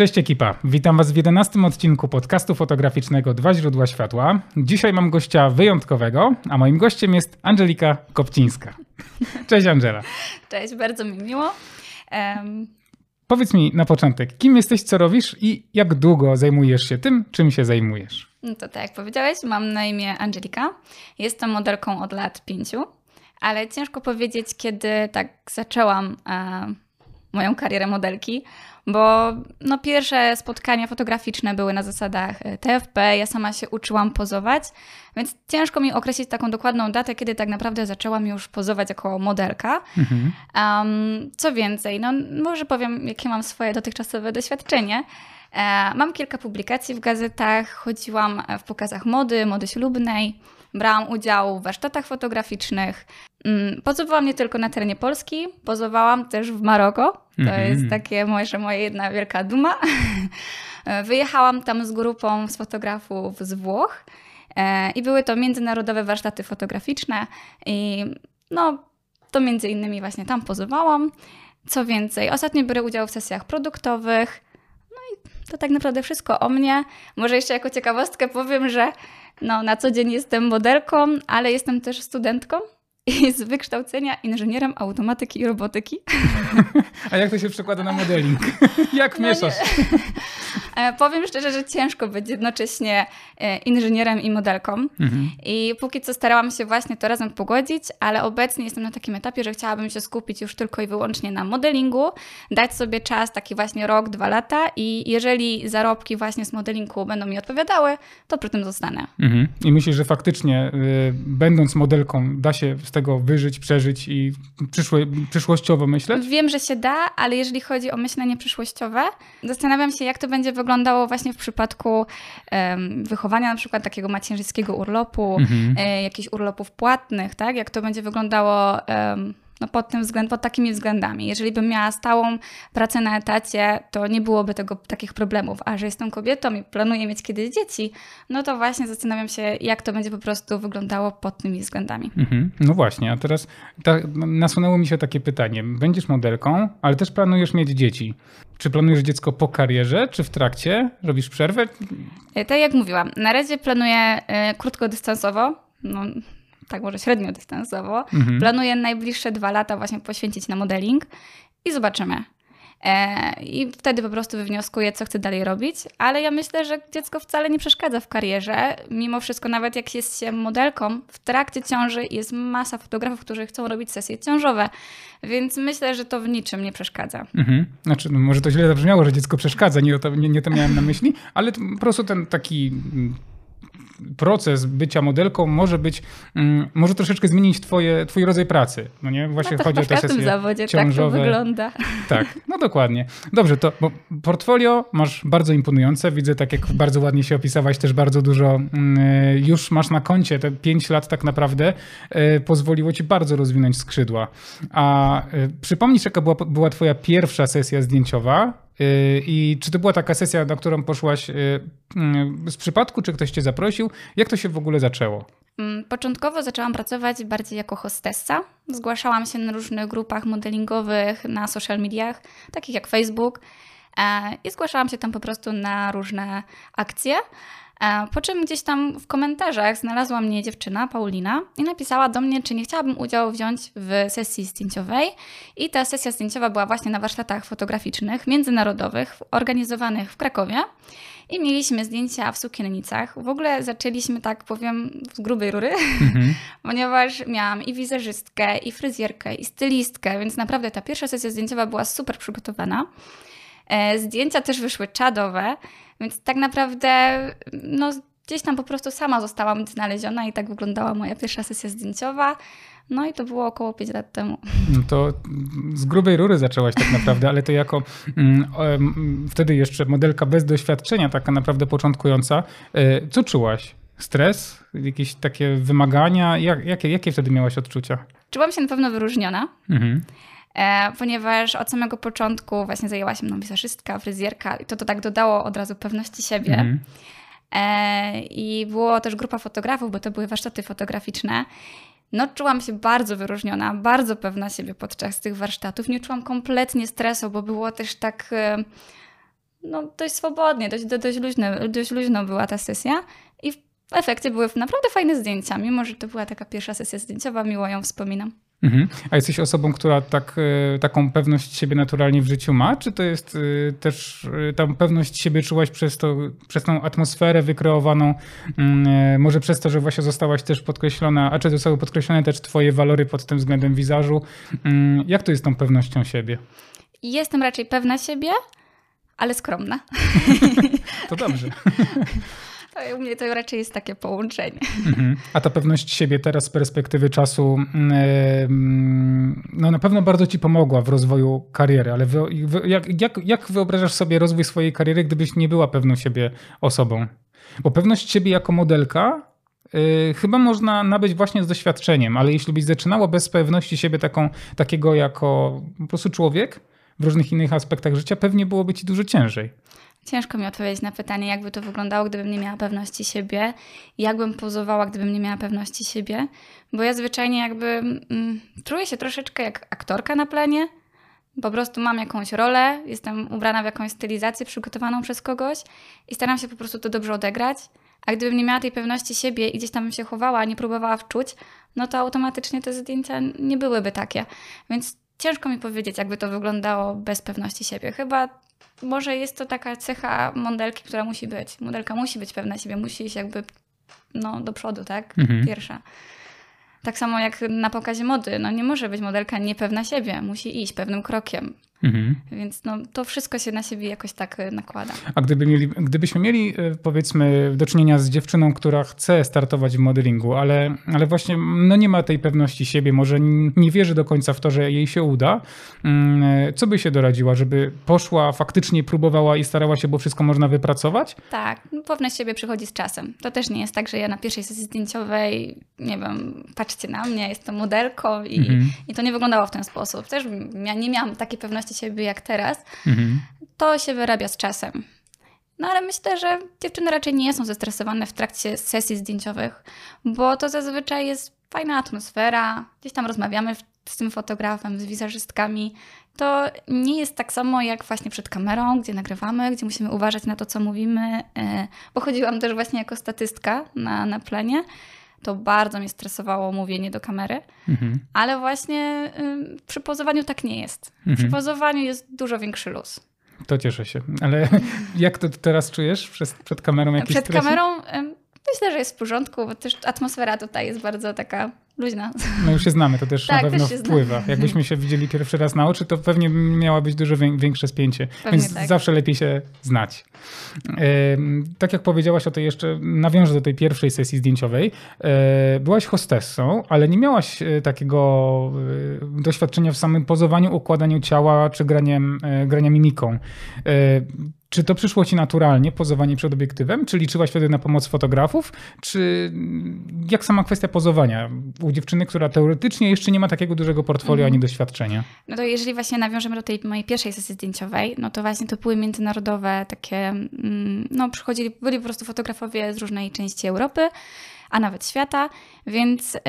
Cześć ekipa, witam Was w 11 odcinku podcastu fotograficznego Dwa źródła światła. Dzisiaj mam gościa wyjątkowego, a moim gościem jest Angelika Kopcińska. Cześć Angela. Cześć, bardzo mi miło. Um... Powiedz mi na początek, kim jesteś, co robisz i jak długo zajmujesz się tym, czym się zajmujesz? No to tak jak powiedziałeś, mam na imię Angelika. Jestem modelką od lat pięciu, ale ciężko powiedzieć, kiedy tak zaczęłam e, moją karierę modelki bo no, pierwsze spotkania fotograficzne były na zasadach e, TFP, ja sama się uczyłam pozować, więc ciężko mi określić taką dokładną datę, kiedy tak naprawdę zaczęłam już pozować jako modelka. Mhm. Um, co więcej, no może powiem, jakie mam swoje dotychczasowe doświadczenie. E, mam kilka publikacji w gazetach, chodziłam w pokazach mody, mody ślubnej, brałam udział w warsztatach fotograficznych. Mm, pozowałam nie tylko na terenie Polski, pozowałam też w Maroko. To mm -hmm. jest takie może moja jedna wielka duma. Wyjechałam tam z grupą z fotografów z Włoch e, i były to międzynarodowe warsztaty fotograficzne i no to między innymi właśnie tam pozowałam. Co więcej, ostatnio biorę udział w sesjach produktowych. To tak naprawdę wszystko o mnie. Może jeszcze jako ciekawostkę powiem, że no, na co dzień jestem modelką, ale jestem też studentką z wykształcenia inżynierem automatyki i robotyki. A jak to się przekłada na modeling? Jak no mieszasz? E, powiem szczerze, że ciężko być jednocześnie e, inżynierem i modelką. Mhm. I póki co starałam się właśnie to razem pogodzić, ale obecnie jestem na takim etapie, że chciałabym się skupić już tylko i wyłącznie na modelingu, dać sobie czas, taki właśnie rok, dwa lata i jeżeli zarobki właśnie z modelingu będą mi odpowiadały, to przy tym zostanę. Mhm. I myślisz, że faktycznie y, będąc modelką da się z tego wyżyć, przeżyć i przyszłe, przyszłościowo myśleć? Wiem, że się da, ale jeżeli chodzi o myślenie przyszłościowe, zastanawiam się, jak to będzie wyglądało właśnie w przypadku um, wychowania na przykład takiego macierzyńskiego urlopu, mhm. e, jakichś urlopów płatnych, tak? Jak to będzie wyglądało um, no pod, tym względ, pod takimi względami. Jeżeli bym miała stałą pracę na etacie, to nie byłoby tego, takich problemów. A że jestem kobietą i planuję mieć kiedyś dzieci, no to właśnie zastanawiam się, jak to będzie po prostu wyglądało pod tymi względami. Mhm. No właśnie, a teraz ta, nasunęło mi się takie pytanie. Będziesz modelką, ale też planujesz mieć dzieci. Czy planujesz dziecko po karierze, czy w trakcie? Robisz przerwę? E, tak jak mówiłam, na razie planuję y, krótkodystansowo. No, tak może średnio dystansowo. Mhm. Planuję najbliższe dwa lata właśnie poświęcić na modeling i zobaczymy. E, I wtedy po prostu wywnioskuję, co chcę dalej robić, ale ja myślę, że dziecko wcale nie przeszkadza w karierze. Mimo wszystko, nawet jak jest się modelką, w trakcie ciąży jest masa fotografów, którzy chcą robić sesje ciążowe, więc myślę, że to w niczym nie przeszkadza. Mhm. Znaczy, no może to źle zabrzmiało, że dziecko przeszkadza, nie to, nie, nie to miałem na myśli, ale po prostu ten taki proces bycia modelką może być, mm, może troszeczkę zmienić twoje, twój rodzaj pracy. No nie? Właśnie no chodzi o te W zawodzie ciążowe. tak to wygląda. Tak, no dokładnie. Dobrze, to bo portfolio masz bardzo imponujące. Widzę, tak jak bardzo ładnie się opisałaś, też bardzo dużo mm, już masz na koncie. Te pięć lat tak naprawdę e, pozwoliło ci bardzo rozwinąć skrzydła. A e, przypomnisz, jaka była, była twoja pierwsza sesja zdjęciowa? Y, I czy to była taka sesja, na którą poszłaś y, y, z przypadku, czy ktoś cię zaprosił? Jak to się w ogóle zaczęło? Mm, początkowo zaczęłam pracować bardziej jako hostessa. Zgłaszałam się na różnych grupach modelingowych, na social mediach, takich jak Facebook, e, i zgłaszałam się tam po prostu na różne akcje. E, po czym gdzieś tam w komentarzach znalazła mnie dziewczyna, Paulina, i napisała do mnie, czy nie chciałabym udziału wziąć w sesji zdjęciowej. I ta sesja zdjęciowa była właśnie na warsztatach fotograficznych międzynarodowych, organizowanych w Krakowie. I mieliśmy zdjęcia w sukiennicach. W ogóle zaczęliśmy, tak powiem, z grubej rury, mhm. ponieważ miałam i wizerzystkę, i fryzjerkę, i stylistkę, więc naprawdę ta pierwsza sesja zdjęciowa była super przygotowana. E, zdjęcia też wyszły czadowe, więc tak naprawdę no, gdzieś tam po prostu sama zostałam znaleziona i tak wyglądała moja pierwsza sesja zdjęciowa. No i to było około 5 lat temu. No to z grubej rury zaczęłaś tak naprawdę, ale to jako um, wtedy jeszcze modelka bez doświadczenia, taka naprawdę początkująca. E, co czułaś? Stres? Jakieś takie wymagania? Jak, jakie, jakie wtedy miałaś odczucia? Czułam się na pewno wyróżniona. Mhm. E, ponieważ od samego początku właśnie zajęła się mną wizerzystka, fryzjerka i to, to tak dodało od razu pewności siebie. Mhm. E, I było też grupa fotografów, bo to były warsztaty fotograficzne. No, czułam się bardzo wyróżniona, bardzo pewna siebie podczas tych warsztatów. Nie czułam kompletnie stresu, bo było też tak e, no, dość swobodnie, dość, dość, luźno, dość luźno była ta sesja. I w efekcie były naprawdę fajne zdjęcia, mimo że to była taka pierwsza sesja zdjęciowa, miło ją wspominam. Mhm. A jesteś osobą, która tak, e, taką pewność siebie naturalnie w życiu ma? Czy to jest e, też e, tam pewność siebie czułaś przez, to, przez tą atmosferę wykreowaną, mm, może przez to, że właśnie zostałaś też podkreślona, a czy zostały podkreślone też twoje walory pod tym względem wizażu? Mm, jak to jest z tą pewnością siebie? Jestem raczej pewna siebie, ale skromna. to dobrze. To u mnie to raczej jest takie połączenie. Mhm. A ta pewność siebie teraz z perspektywy czasu no na pewno bardzo ci pomogła w rozwoju kariery, ale jak, jak, jak wyobrażasz sobie rozwój swojej kariery, gdybyś nie była pewną siebie osobą? Bo pewność siebie jako modelka Yy, chyba można nabyć właśnie z doświadczeniem, ale jeśli byś zaczynała bez pewności siebie taką, takiego jako po prostu człowiek w różnych innych aspektach życia, pewnie byłoby ci dużo ciężej. Ciężko mi odpowiedzieć na pytanie, jakby to wyglądało, gdybym nie miała pewności siebie, jakbym pozowała, gdybym nie miała pewności siebie, bo ja zwyczajnie jakby mm, czuję się troszeczkę jak aktorka na planie. Po prostu mam jakąś rolę, jestem ubrana w jakąś stylizację przygotowaną przez kogoś i staram się po prostu to dobrze odegrać. A gdybym nie miała tej pewności siebie i gdzieś tam bym się chowała, nie próbowała wczuć, no to automatycznie te zdjęcia nie byłyby takie. Więc ciężko mi powiedzieć, jakby to wyglądało bez pewności siebie. Chyba może jest to taka cecha modelki, która musi być. Modelka musi być pewna siebie, musi iść jakby no, do przodu, tak? Mhm. Pierwsza. Tak samo jak na pokazie mody. No nie może być modelka niepewna siebie, musi iść pewnym krokiem. Mhm. Więc no, to wszystko się na siebie jakoś tak e, nakłada. A gdyby mieli, gdybyśmy mieli e, powiedzmy do czynienia z dziewczyną, która chce startować w modelingu, ale, ale właśnie no nie ma tej pewności siebie, może nie wierzy do końca w to, że jej się uda, mm, e, co by się doradziła, żeby poszła, faktycznie próbowała i starała się, bo wszystko można wypracować? Tak, no, pewność siebie przychodzi z czasem. To też nie jest tak, że ja na pierwszej sesji zdjęciowej, nie wiem, patrzcie na mnie, jestem modelką i, mhm. i to nie wyglądało w ten sposób. Też ja nie miałam takiej pewności pewności siebie jak teraz, mhm. to się wyrabia z czasem. No ale myślę, że dziewczyny raczej nie są zestresowane w trakcie sesji zdjęciowych, bo to zazwyczaj jest fajna atmosfera, gdzieś tam rozmawiamy z tym fotografem, z wizerzystkami. To nie jest tak samo jak właśnie przed kamerą, gdzie nagrywamy, gdzie musimy uważać na to, co mówimy, e, bo chodziłam też właśnie jako statystka na, na plenie to bardzo mnie stresowało mówienie do kamery. Mhm. Ale właśnie y, przy pozowaniu tak nie jest. Mhm. Przy pozowaniu jest dużo większy luz. To cieszę się. Ale jak to teraz czujesz przed, przed kamerą? Jakieś przed kamerą y, myślę, że jest w porządku, bo też atmosfera tutaj jest bardzo taka luźna. No już się znamy, to też tak, na pewno też wpływa. Znamy. Jakbyśmy się widzieli pierwszy raz na oczy, to pewnie miała być dużo większe spięcie. Pewnie Więc tak. zawsze lepiej się znać. Tak jak powiedziałaś o tej jeszcze, nawiążę do tej pierwszej sesji zdjęciowej. E, byłaś hostessą, ale nie miałaś e, takiego e, doświadczenia w samym pozowaniu, układaniu ciała czy graniem, grania mimiką. Czy to przyszło ci naturalnie, pozowanie przed obiektywem? Czy liczyłaś wtedy na pomoc fotografów? Czy jak sama kwestia pozowania u dziewczyny, która teoretycznie jeszcze nie ma takiego dużego portfolio ani mhm. doświadczenia? No to jeżeli właśnie nawiążemy do tej mojej pierwszej sesji zdjęciowej, no to właśnie to były międzynarodowe takie, mm, no przychodzili, byli po prostu fotografowie z różnej części Europy, a nawet świata, więc y,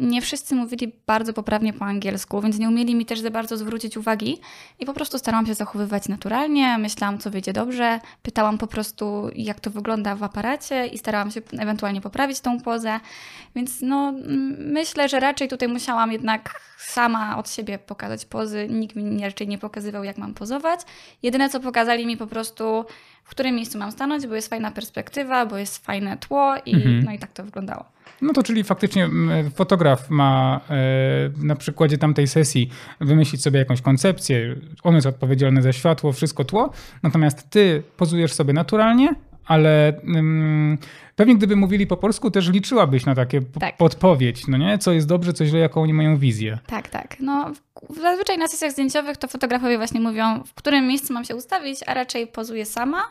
nie wszyscy mówili bardzo poprawnie po angielsku, więc nie umieli mi też za bardzo zwrócić uwagi i po prostu starałam się zachowywać naturalnie, myślałam, co wyjdzie dobrze, pytałam po prostu, jak to wygląda w aparacie i starałam się ewentualnie poprawić tą pozę, więc no myślę, że raczej tutaj musiałam jednak sama od siebie pokazać pozy, nikt mi raczej nie pokazywał, jak mam pozować. Jedyne, co pokazali mi po prostu w którym miejscu mam stanąć, bo jest fajna perspektywa, bo jest fajne tło i mhm. no i tak to wyglądało. No to czyli faktycznie fotograf ma e, na przykładzie tamtej sesji wymyślić sobie jakąś koncepcję, on jest odpowiedzialny za światło, wszystko tło, natomiast ty pozujesz sobie naturalnie, ale um, pewnie gdyby mówili po polsku, też liczyłabyś na takie tak. podpowiedź, no nie? Co jest dobrze, co źle, jaką oni mają wizję. Tak, tak. No, zazwyczaj na sesjach zdjęciowych to fotografowie właśnie mówią, w którym miejscu mam się ustawić, a raczej pozuję sama.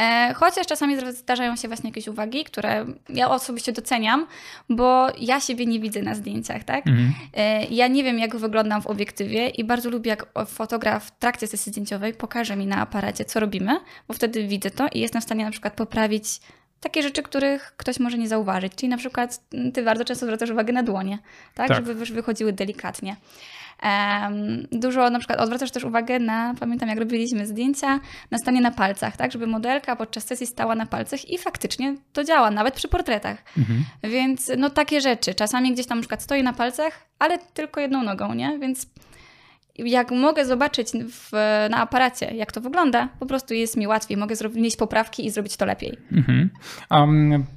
E, chociaż czasami zdarzają się właśnie jakieś uwagi, które ja osobiście doceniam, bo ja siebie nie widzę na zdjęciach, tak? Mhm. E, ja nie wiem, jak wyglądam w obiektywie i bardzo lubię, jak fotograf w trakcie sesji zdjęciowej pokaże mi na aparacie, co robimy, bo wtedy widzę to i jestem w stanie na przykład poprawić takie rzeczy, których ktoś może nie zauważyć. Czyli na przykład ty bardzo często zwracasz uwagę na dłonie, tak? tak. Żeby wychodziły delikatnie. Dużo na przykład odwracasz też uwagę na, pamiętam jak robiliśmy zdjęcia, na stanie na palcach, tak, żeby modelka podczas sesji stała na palcach i faktycznie to działa, nawet przy portretach. Mhm. Więc no takie rzeczy. Czasami gdzieś tam na przykład stoi na palcach, ale tylko jedną nogą, nie? Więc jak mogę zobaczyć w, na aparacie, jak to wygląda, po prostu jest mi łatwiej. Mogę zrobić poprawki i zrobić to lepiej. Mhm. A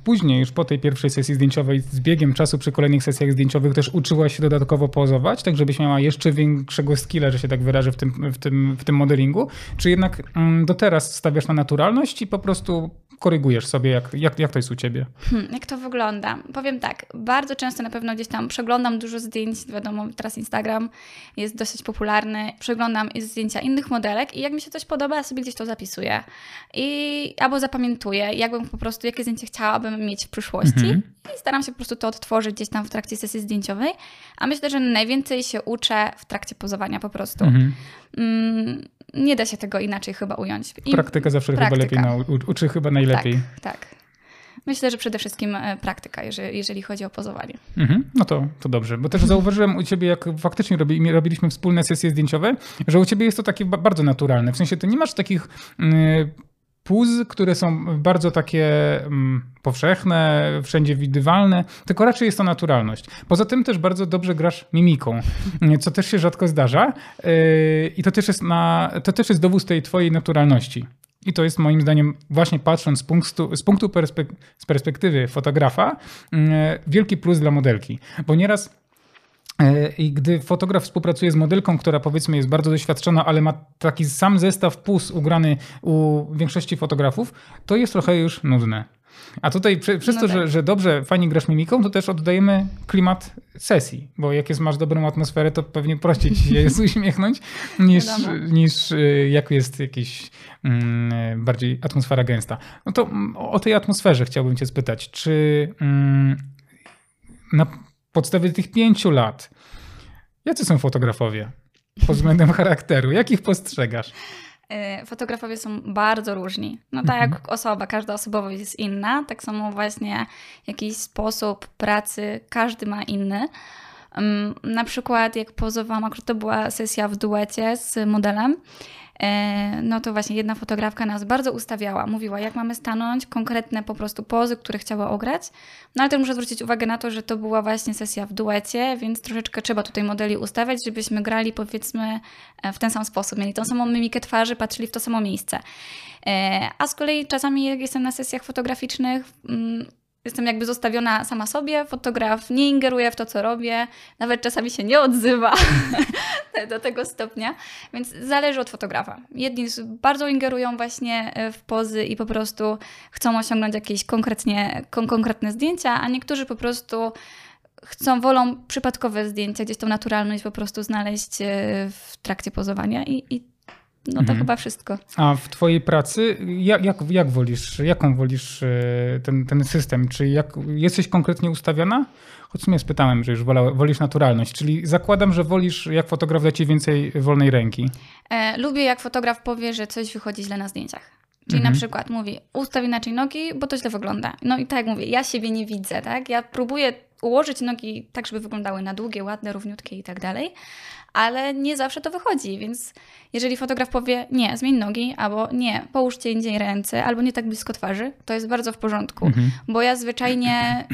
później, już po tej pierwszej sesji zdjęciowej, z biegiem czasu przy kolejnych sesjach zdjęciowych też uczyłaś się dodatkowo pozować, tak żebyś miała jeszcze większego skilla, że się tak wyrażę, w tym, w tym, w tym modelingu? Czy jednak mm, do teraz stawiasz na naturalność i po prostu korygujesz sobie, jak, jak, jak to jest u ciebie? Hmm, jak to wygląda? Powiem tak, bardzo często na pewno gdzieś tam przeglądam dużo zdjęć, wiadomo, teraz Instagram jest dosyć popularny, przeglądam zdjęcia innych modelek i jak mi się coś podoba, ja sobie gdzieś to zapisuję. I albo zapamiętuję, jakbym po prostu, jakie zdjęcie chciałabym mieć w przyszłości mhm. i staram się po prostu to odtworzyć gdzieś tam w trakcie sesji zdjęciowej, a myślę, że najwięcej się uczę w trakcie pozowania po prostu. Mhm. Mm, nie da się tego inaczej chyba ująć. I praktyka zawsze praktyka. chyba lepiej nau- uczy chyba najlepiej. Tak, tak. Myślę, że przede wszystkim e, praktyka, jeżeli, jeżeli chodzi o pozowanie. Mhm, no to, to dobrze, bo też zauważyłem u ciebie, jak faktycznie robi, robiliśmy wspólne sesje zdjęciowe, że u ciebie jest to takie bardzo naturalne. W sensie ty nie masz takich yy, puz, które są bardzo takie mm, powszechne, wszędzie widywalne, tylko raczej jest to naturalność. Poza tym też bardzo dobrze grasz mimiką, co też się rzadko zdarza yy, i to też jest, na, to też jest dowód tej twojej naturalności. I to jest moim zdaniem, właśnie patrząc z punktu, z punktu perspek z perspektywy fotografa, yy, wielki plus dla modelki. Bo nieraz I gdy fotograf współpracuje z modelką, która powiedzmy jest bardzo doświadczona, ale ma taki sam zestaw pus ugrany u większości fotografów, to jest trochę już nudne. A tutaj przy, przez no to, tak. że, że dobrze, fajnie grasz mimiką, to też oddajemy klimat sesji, bo jak jest, masz dobrą atmosferę, to pewnie prościej ci się jest uśmiechnąć niż, niż e, jak jest jakiś mm, bardziej atmosfera gęsta. No to mm, o tej atmosferze chciałbym cię spytać. Czy mm, na podstawie tych pięciu lat, jacy są fotografowie pod względem charakteru? Jak ich postrzegasz? E, fotografowie są bardzo różni. No tak mhm. jak osoba, każda osobowość jest inna, tak samo właśnie jakiś sposób pracy, każdy ma inny. Na przykład jak pozowałam, akurat to była sesja w duecie z modelem, no to właśnie jedna fotografka nas bardzo ustawiała. Mówiła, jak mamy stanąć, konkretne po prostu pozy, które chciała ograć. No ale też muszę zwrócić uwagę na to, że to była właśnie sesja w duecie, więc troszeczkę trzeba tutaj modeli ustawiać, żebyśmy grali powiedzmy e, w ten sam sposób. Mieli tą samą mimikę twarzy, patrzyli w to samo miejsce. E, a z kolei czasami jak jestem na sesjach fotograficznych, mm, jestem jakby zostawiona sama sobie, fotograf nie ingeruje w to, co robię, nawet czasami się nie odzywa do tego stopnia, więc zależy od fotografa. Jedni bardzo ingerują właśnie e, w pozy i po prostu chcą osiągnąć jakieś konkretnie, kon konkretne zdjęcia, a niektórzy po prostu chcą, wolą przypadkowe zdjęcia, gdzieś tą naturalność po prostu znaleźć e, w trakcie pozowania i, i no to mhm. chyba wszystko. A w twojej pracy, jak, jak, jak wolisz, jaką wolisz e, ten, ten system? Czy jak, jesteś konkretnie ustawiona? Choć sumie spytałem, że już wola, wolisz naturalność, czyli zakładam, że wolisz, jak fotograf da ci więcej wolnej ręki. E, lubię, jak fotograf powie, że coś wychodzi źle na zdjęciach. Czyli mhm. na przykład mówi, ustaw inaczej nogi, bo to źle wygląda. No i tak jak mówię, ja siebie nie widzę, tak? Ja próbuję ułożyć nogi tak, żeby wyglądały na długie, ładne, równiutkie i tak dalej, ale nie zawsze to wychodzi, więc jeżeli fotograf powie nie, zmień nogi, albo nie, połóżcie indziej ręce, albo nie tak blisko twarzy, to jest bardzo w porządku, mhm. bo ja zwyczajnie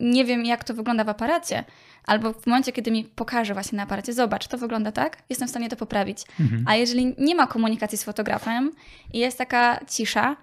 y, nie wiem, jak to wygląda w aparacie, albo w momencie, kiedy mi pokaże właśnie na aparacie, zobacz, to wygląda tak, jestem w stanie to poprawić. Mhm. A jeżeli nie ma komunikacji z fotografem i jest taka cisza,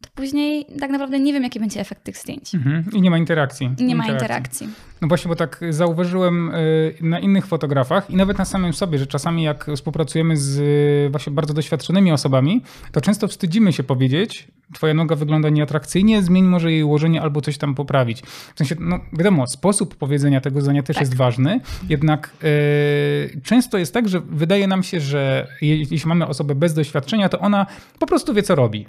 to później tak naprawdę nie wiem, jaki będzie efekt tych zdjęć. Mhm. I nie ma interakcji. Nie ma interakcji. No właśnie, bo tak zauważyłem y, na innych fotografach i nawet na samym sobie, że czasami jak współpracujemy z y, właśnie bardzo doświadczonymi osobami, to często wstydzimy się powiedzieć, twoja noga wygląda nieatrakcyjnie, zmień może jej ułożenie albo coś tam poprawić. W sensie, no wiadomo, sposób powiedzenia tego zdania też Tak. jest ważny, jednak y, często jest tak, że wydaje nam się, że je- jeśli mamy osobę bez doświadczenia, to ona po prostu wie, co robi.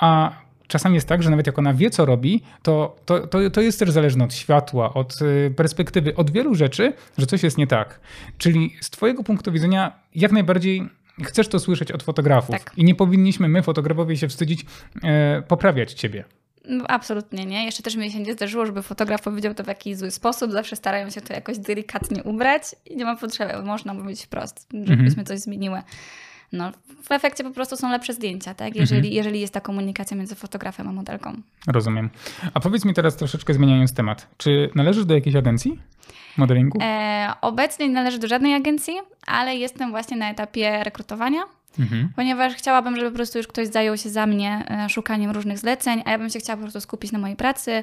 A czasami jest tak, że nawet jak ona wie, co robi, to, to, to, to jest też zależne od światła, od y, perspektywy, od wielu rzeczy, że coś jest nie tak. Czyli z Twojego punktu widzenia, jak najbardziej chcesz to słyszeć od fotografów. Tak. I nie powinniśmy my, fotografowie, się wstydzić e, poprawiać Ciebie. No, absolutnie nie. Jeszcze też mi się nie zdarzyło, żeby fotograf powiedział to w jakiś zły sposób. Zawsze starają się to jakoś delikatnie ubrać i nie ma potrzeby. Można mówić wprost, żebyśmy coś zmieniły. No, w efekcie po prostu są lepsze zdjęcia, tak? Jeżeli, jeżeli jest ta komunikacja między fotografem a modelką. Rozumiem. A powiedz mi teraz troszeczkę zmieniając temat. Czy należysz do jakiejś agencji modelingu? E, obecnie nie należę do żadnej agencji, ale jestem właśnie na etapie rekrutowania, Mhm. ponieważ chciałabym, żeby po prostu już ktoś zajął się za mnie e, szukaniem różnych zleceń, a ja bym się chciała po prostu skupić na mojej pracy,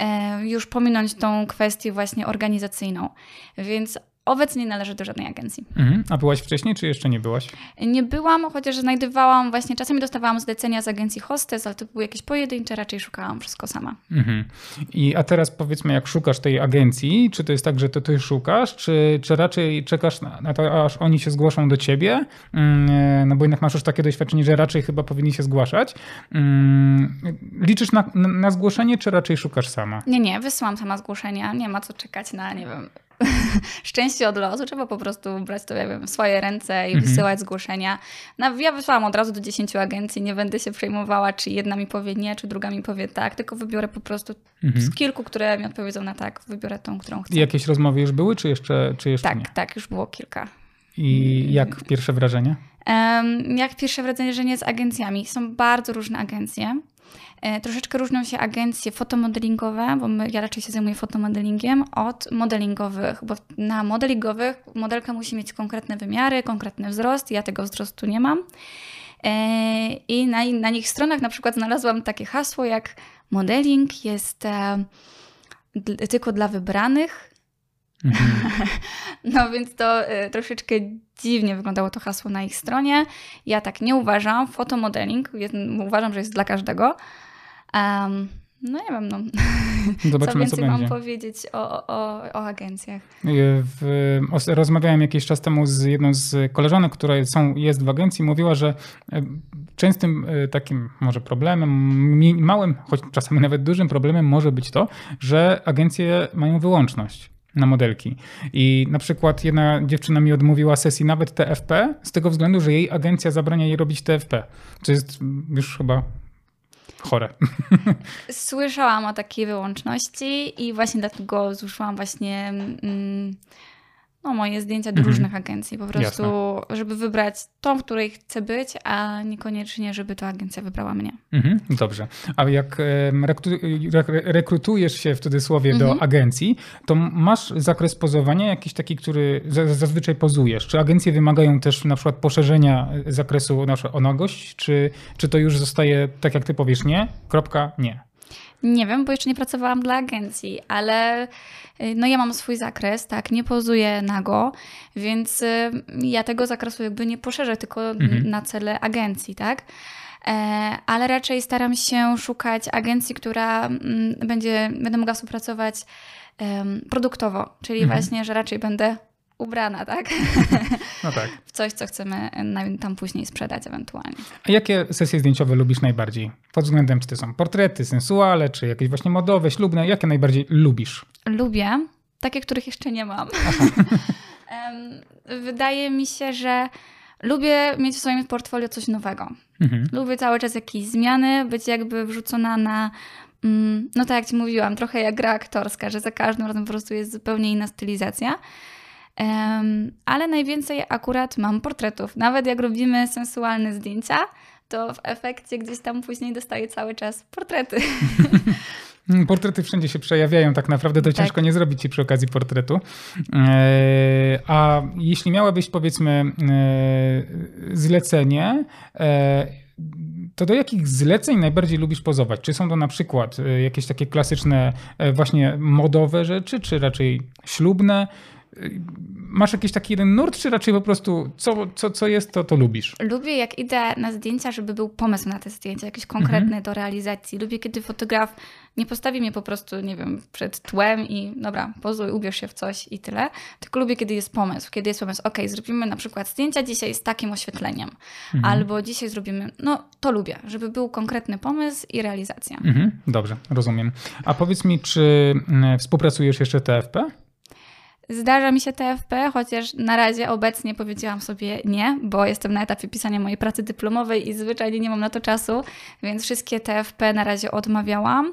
e, już pominąć tą kwestię właśnie organizacyjną. Więc obecnie nie należę do żadnej agencji. Mhm. A byłaś wcześniej, czy jeszcze nie byłaś? Nie byłam, chociaż znajdowałam właśnie, czasami dostawałam zlecenia z agencji hostes, ale to były jakieś pojedyncze, raczej szukałam wszystko sama. Mhm. I a teraz powiedzmy, jak szukasz tej agencji, czy to jest tak, że to ty szukasz, czy, czy raczej czekasz na, na to, aż oni się zgłoszą do ciebie? Mm, No bo jednak masz już takie doświadczenie, że raczej chyba powinni się zgłaszać. Mm, Liczysz na, na, na zgłoszenie, czy raczej szukasz sama? Nie, nie, wysyłam sama zgłoszenia, nie ma co czekać na, nie wiem, szczęście od losu, trzeba po prostu brać to, ja wiem, w swoje ręce i wysyłać zgłoszenia. No, ja wysłałam od razu do 10 agencji, nie będę się przejmowała, czy jedna mi powie nie, czy druga mi powie tak, tylko wybiorę po prostu z kilku, które mi odpowiedzą na tak, wybiorę tą, którą chcę. I jakieś rozmowy już były, czy jeszcze, czy jeszcze Tak, nie? tak, już było kilka. I jak pierwsze wrażenie? Em, Jak pierwsze wrażenie z agencjami? Są bardzo różne agencje. E, Troszeczkę różnią się agencje fotomodelingowe, bo my, ja raczej się zajmuję fotomodelingiem, od modelingowych, bo na modelingowych modelka musi mieć konkretne wymiary, konkretny wzrost. Ja tego wzrostu nie mam. E, I na, na nich stronach na przykład znalazłam takie hasło jak modeling jest e, tylko dla wybranych, Mhm. no więc to y, troszeczkę dziwnie wyglądało to hasło na ich stronie. Ja tak nie uważam. Fotomodeling jest, uważam, że jest dla każdego. Em, no nie wiem, no. co Zobaczymy, co, więcej mam będzie. powiedzieć o, o, o agencjach. W, os- rozmawiałem jakiś czas temu z jedną z koleżanek, która są, jest w agencji, mówiła, że e, częstym e, takim może problemem, małym, choć czasami nawet dużym problemem może być to, że agencje mają wyłączność na modelki. I na przykład jedna dziewczyna mi odmówiła sesji nawet TFP z tego względu, że jej agencja zabrania jej robić TFP. Co jest już chyba chore. Słyszałam o takiej wyłączności i właśnie dlatego złożyłam właśnie mm, no, moje zdjęcia do Mhm. różnych agencji. Po prostu, żeby wybrać tą, w której chcę być, a niekoniecznie, żeby to agencja wybrała mnie. Mhm, dobrze. A jak rekrutujesz się w cudzysłowie do Mhm. agencji, to masz zakres pozowania jakiś taki, który za- zazwyczaj pozujesz? Czy agencje wymagają też na przykład poszerzenia e, zakresu o nagość, czy, czy to już zostaje tak jak ty powiesz nie? Kropka, nie. Nie wiem, bo jeszcze nie pracowałam dla agencji, ale y, no ja mam swój zakres, tak, nie pozuję nago, więc y, ja tego zakresu jakby nie poszerzę, tylko Mhm. na cele agencji, tak. E, ale raczej staram się szukać agencji, która mm, będzie, będę mogła współpracować produktowo, czyli Mhm. właśnie, że raczej będę ubrana, tak, No tak. w coś, co chcemy na- tam później sprzedać ewentualnie. A jakie sesje zdjęciowe lubisz najbardziej? Pod względem, czy to są portrety, sensuale, czy jakieś właśnie modowe, ślubne? Jakie najbardziej lubisz? Lubię, takie, których jeszcze nie mam. Wydaje mi się, że lubię mieć w swoim portfolio coś nowego. Mhm. Lubię cały czas jakieś zmiany, być jakby wrzucona na. mm, No tak jak ci mówiłam, trochę jak gra aktorska, że za każdym razem po prostu jest zupełnie inna stylizacja. Ale najwięcej akurat mam portretów. Nawet jak robimy sensualne zdjęcia, to w efekcie gdzieś tam później dostaję cały czas portrety. Portrety wszędzie się przejawiają, tak naprawdę to Tak. ciężko nie zrobić ci przy okazji portretu. E, A jeśli miałabyś powiedzmy e, zlecenie, e, to do jakich zleceń najbardziej lubisz pozować? Czy są to na przykład jakieś takie klasyczne, właśnie modowe rzeczy, czy raczej ślubne? Masz jakiś taki jeden nurt, czy raczej po prostu co, co, co jest, to, to lubisz? Lubię, jak idę na zdjęcia, żeby był pomysł na te zdjęcia, jakiś konkretny mhm. do realizacji. Lubię, kiedy fotograf nie postawi mnie po prostu, nie wiem, przed tłem i dobra, pozuj, ubierz się w coś i tyle. Tylko lubię, kiedy jest pomysł. Kiedy jest pomysł, ok, zrobimy na przykład zdjęcia dzisiaj z takim oświetleniem. Mhm. Albo dzisiaj zrobimy, no to lubię, żeby był konkretny pomysł i realizacja. Mhm. Dobrze, rozumiem. A powiedz mi, czy mm, współpracujesz jeszcze TFP? Zdarza mi się TFP, chociaż na razie obecnie powiedziałam sobie nie, bo jestem na etapie pisania mojej pracy dyplomowej i zwyczajnie nie mam na to czasu, więc wszystkie TFP na razie odmawiałam.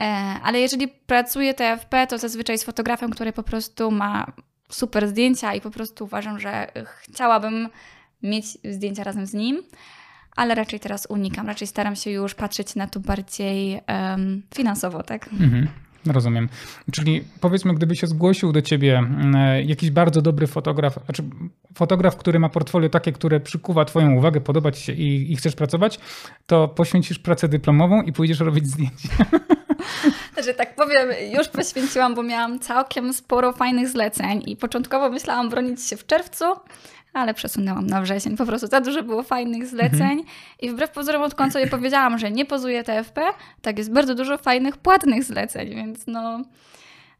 E, ale jeżeli pracuję TFP, to zazwyczaj z fotografem, który po prostu ma super zdjęcia i po prostu uważam, że chciałabym mieć zdjęcia razem z nim, ale raczej teraz unikam. Raczej staram się już patrzeć na to bardziej um, finansowo, tak? Mhm. Rozumiem. Czyli powiedzmy, gdyby się zgłosił do ciebie mm, jakiś bardzo dobry fotograf, znaczy fotograf, który ma portfolio takie, które przykuwa twoją uwagę, podoba ci się i, i chcesz pracować, to poświęcisz pracę dyplomową i pójdziesz robić zdjęcia. Że tak powiem, już poświęciłam, bo miałam całkiem sporo fajnych zleceń i początkowo myślałam bronić się w czerwcu, ale przesunęłam na wrzesień. Po prostu za dużo było fajnych zleceń mhm. i wbrew pozorom, odkąd sobie powiedziałam, że nie pozuję TFP, tak jest bardzo dużo fajnych płatnych zleceń, więc no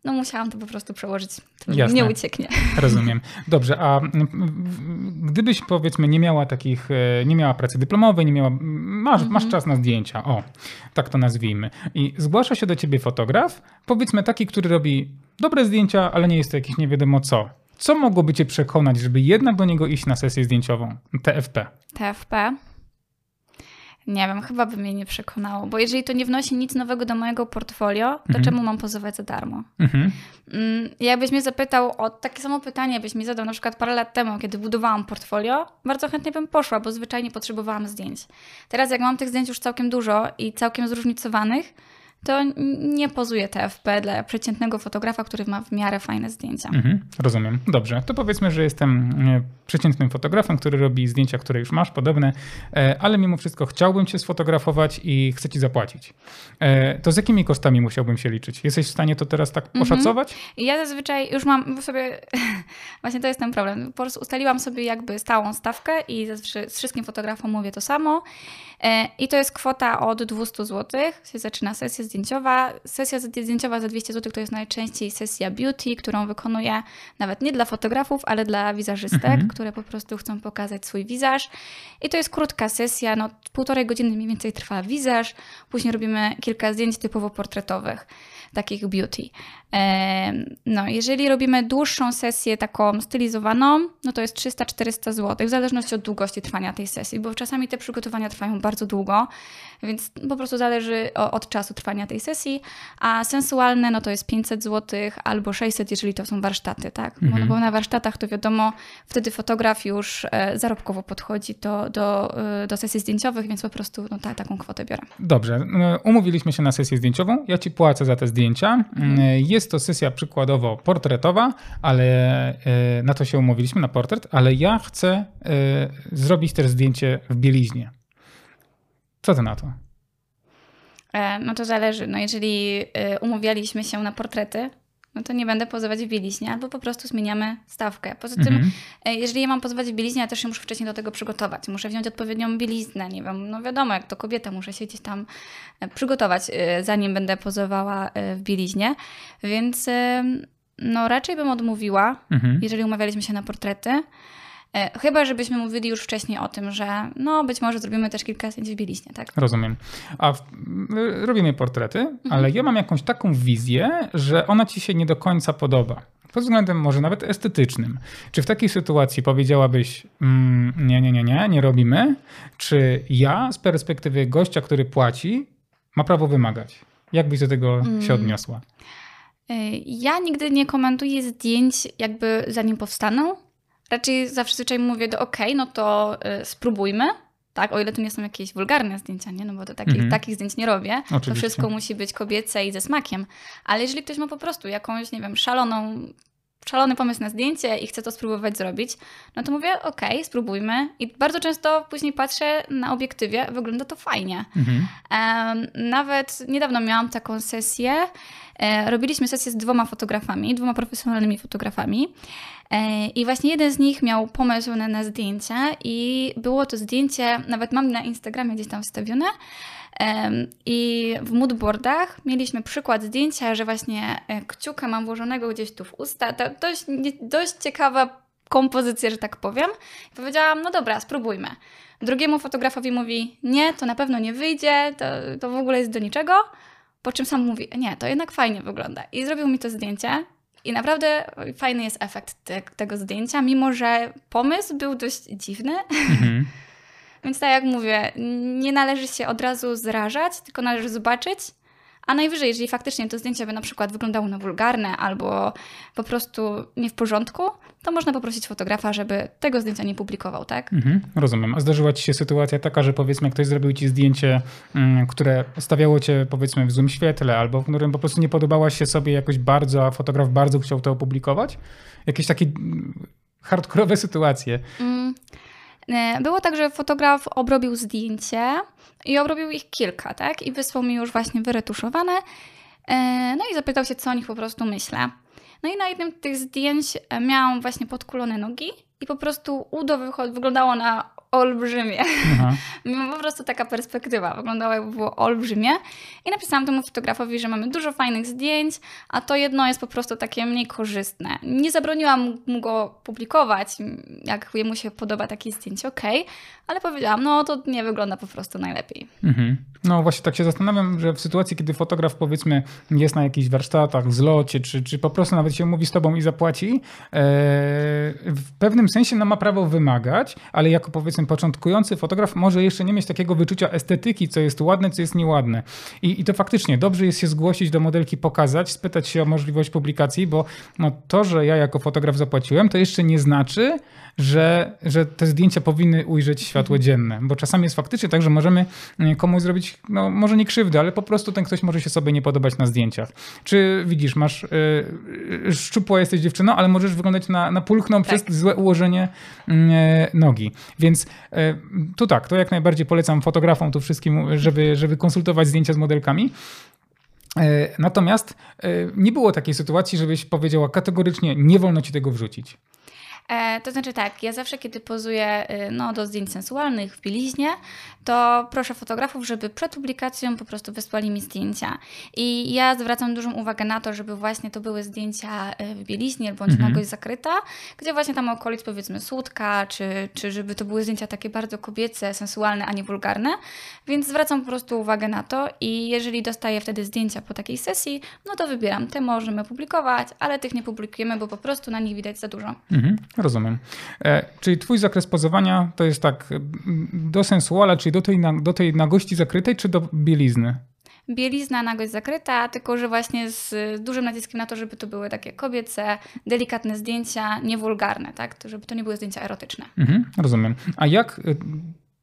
no musiałam to po prostu przełożyć. Jasne. nie ucieknie. Rozumiem. Dobrze, a gdybyś powiedzmy nie miała takich, e, nie miała pracy dyplomowej, nie miała, masz, masz mhm. czas na zdjęcia, o, tak to nazwijmy. I zgłasza się do ciebie fotograf, powiedzmy taki, który robi dobre zdjęcia, ale nie jest to jakiś nie wiadomo co. Co mogłoby cię przekonać, żeby jednak do niego iść na sesję zdjęciową? TFP. TFP? Nie wiem, chyba by mnie nie przekonało, bo jeżeli to nie wnosi nic nowego do mojego portfolio, to mhm. czemu mam pozować za darmo? Mhm. Mm, jakbyś mnie zapytał o takie samo pytanie, byś mi zadał na przykład parę lat temu, kiedy budowałam portfolio, bardzo chętnie bym poszła, bo zwyczajnie potrzebowałam zdjęć. Teraz jak mam tych zdjęć już całkiem dużo i całkiem zróżnicowanych, to nie pozuje TFP dla przeciętnego fotografa, który ma w miarę fajne zdjęcia. Mhm, rozumiem. Dobrze, to powiedzmy, że jestem e, przeciętnym fotografem, który robi zdjęcia, które już masz, podobne, e, ale mimo wszystko chciałbym cię sfotografować i chcę ci zapłacić. E, to z jakimi kosztami musiałbym się liczyć? Jesteś w stanie to teraz tak mhm. oszacować? Ja zazwyczaj już mam sobie, właśnie to jest ten problem, po prostu ustaliłam sobie jakby stałą stawkę i z wszystkim fotografom mówię to samo i to jest kwota od 200 zł, się zaczyna sesja zdjęciowa. Sesja zdjęciowa za 200 zł to jest najczęściej sesja beauty, którą wykonuję nawet nie dla fotografów, ale dla wizerzystek, mhm. które po prostu chcą pokazać swój wizaż. I to jest krótka sesja, no półtorej godziny mniej więcej trwa wizaż, później robimy kilka zdjęć typowo portretowych takich beauty. No, jeżeli robimy dłuższą sesję taką stylizowaną, no to jest 300-400 zł, w zależności od długości trwania tej sesji, bo czasami te przygotowania trwają bardzo długo, więc po prostu zależy od czasu trwania tej sesji, a sensualne no to jest 500 zł albo 600, jeżeli to są warsztaty, tak? Mhm. Bo, na warsztatach to wiadomo, wtedy fotograf już e, zarobkowo podchodzi do, do, e, do sesji zdjęciowych, więc po prostu no, ta, taką kwotę biorę. Dobrze, no, umówiliśmy się na sesję zdjęciową, ja Ci płacę za te zdjęcia. Mhm. E, jest to sesja przykładowo portretowa, ale na to się umówiliśmy, na portret, ale ja chcę zrobić też zdjęcie w bieliźnie. Co ty na to? E, no to zależy. No jeżeli e, umawialiśmy się na portrety, no to nie będę pozować w bieliźnie, albo po prostu zmieniamy stawkę. Poza tym, mhm. E, jeżeli ja mam pozować w bieliźnie, ja też się muszę wcześniej do tego przygotować. Muszę wziąć odpowiednią bieliznę, nie wiem, no wiadomo, jak to kobieta, muszę się gdzieś tam przygotować, zanim będę pozowała w bieliźnie. Więc no raczej bym odmówiła, mhm. jeżeli umawialiśmy się na portrety. E, chyba, żebyśmy mówili już wcześniej o tym, że no być może zrobimy też kilka zdjęć w bieliźnie, tak? Rozumiem. A w, robimy portrety, mhm. ale ja mam jakąś taką wizję, że ona ci się nie do końca podoba. Pod względem może nawet estetycznym. Czy w takiej sytuacji powiedziałabyś, mm, nie, nie, nie, nie, nie robimy? Czy ja z perspektywy gościa, który płaci, ma prawo wymagać? Jak byś do tego mm. się odniosła? E, ja nigdy nie komentuję zdjęć, jakby zanim powstaną raczej zawsze zwyczaj mówię do ok, no to y, spróbujmy, tak, o ile to nie są jakieś wulgarne zdjęcia, nie? no bo to takich, mhm. takich zdjęć nie robię, Oczywiście. to wszystko musi być kobiece i ze smakiem, ale jeżeli ktoś ma po prostu jakąś, nie wiem, szaloną szalony pomysł na zdjęcie i chcę to spróbować zrobić, no to mówię, okej, okay, spróbujmy. I bardzo często później patrzę na obiektywie, wygląda to fajnie. Mhm. nawet niedawno miałam taką sesję, e, robiliśmy sesję z dwoma fotografami, dwoma profesjonalnymi fotografami. E, I właśnie jeden z nich miał pomysł na, na zdjęcie i było to zdjęcie, nawet mam na Instagramie gdzieś tam wstawione, i w moodboardach mieliśmy przykład zdjęcia, że właśnie e, kciuka mam włożonego gdzieś tu w usta. To dość, dość ciekawa kompozycja, że tak powiem. I powiedziałam, no dobra, spróbujmy. Drugiemu fotografowi mówi, nie, to na pewno nie wyjdzie, to, to w ogóle jest do niczego. Po czym sam mówi, nie, to jednak fajnie wygląda. I zrobił mi to zdjęcie. I naprawdę fajny jest efekt te, tego zdjęcia, mimo że pomysł był dość dziwny. Mhm. Więc tak jak mówię, nie należy się od razu zrażać, tylko należy zobaczyć. A najwyżej, jeżeli faktycznie to zdjęcie by na przykład wyglądało na wulgarne albo po prostu nie w porządku, to można poprosić fotografa, żeby tego zdjęcia nie publikował, tak? Mhm, rozumiem. A zdarzyła ci się sytuacja taka, że powiedzmy ktoś zrobił ci zdjęcie, mm, które stawiało cię powiedzmy w złym świetle albo w którym po prostu nie podobałaś się sobie jakoś bardzo, a fotograf bardzo chciał to opublikować? Jakieś takie mm, hardkorowe sytuacje? Mm. E, było tak, że fotograf obrobił zdjęcie i obrobił ich kilka, tak? I wysłał mi już właśnie wyretuszowane. E, no i zapytał się, co o nich po prostu myślę. No i na jednym z tych zdjęć miałam właśnie podkulone nogi i po prostu udo wyglądało na olbrzymie. po prostu taka perspektywa wyglądała jakby było olbrzymie. I napisałam temu fotografowi, że mamy dużo fajnych zdjęć, a to jedno jest po prostu takie mniej korzystne. Nie zabroniłam mu go publikować, jak jemu się podoba takie zdjęcie, ok, ale powiedziałam, no to nie wygląda po prostu najlepiej. Mhm. No właśnie tak się zastanawiam, że w sytuacji, kiedy fotograf powiedzmy jest na jakichś warsztatach, zlocie, czy, czy po prostu nawet się umówi z tobą i zapłaci, e, w pewnym sensie no, ma prawo wymagać, ale jako powiedzmy początkujący fotograf może jeszcze nie mieć takiego wyczucia estetyki, co jest ładne, co jest nieładne. I, i to faktycznie dobrze jest się zgłosić do modelki, pokazać, spytać się o możliwość publikacji, bo no, to, że ja jako fotograf zapłaciłem, to jeszcze nie znaczy, że, że te zdjęcia powinny ujrzeć światło dzienne. Bo czasami jest faktycznie tak, że możemy mm, komuś zrobić, no może nie krzywdę, ale po prostu ten ktoś może się sobie nie podobać na zdjęciach. Czy widzisz, masz yy, szczupła jesteś dziewczyną, ale możesz wyglądać na, na pulchną tak. przez złe ułożenie yy, nogi. Więc yy, tu tak, to jak najbardziej polecam fotografom tu wszystkim, żeby, żeby konsultować zdjęcia z modelkami. Natomiast nie było takiej sytuacji, żebyś powiedziała kategorycznie, nie wolno ci tego wrzucić. E, to znaczy tak, ja zawsze kiedy pozuję y, no, do zdjęć sensualnych w bieliźnie, to proszę fotografów, żeby przed publikacją po prostu wysłali mi zdjęcia. I ja zwracam dużą uwagę na to, żeby właśnie to były zdjęcia y, w bieliźnie bądź mhm. nagość zakryta, gdzie właśnie tam okolic powiedzmy słódka, czy, czy żeby to były zdjęcia takie bardzo kobiece, sensualne, a nie wulgarne. Więc zwracam po prostu uwagę na to i jeżeli dostaję wtedy zdjęcia po takiej sesji, no to wybieram. Te możemy publikować, ale tych nie publikujemy, bo po prostu na nich widać za dużo. Mhm. Rozumiem. E, czyli twój zakres pozowania to jest tak do sensuala, czyli do tej, do tej nagości zakrytej, czy do bielizny? bielizna, nagość zakryta, tylko że właśnie z dużym naciskiem na to, żeby to były takie kobiece, delikatne zdjęcia, niewulgarne, tak? Żeby to nie były zdjęcia erotyczne. Mhm, rozumiem. A jak y,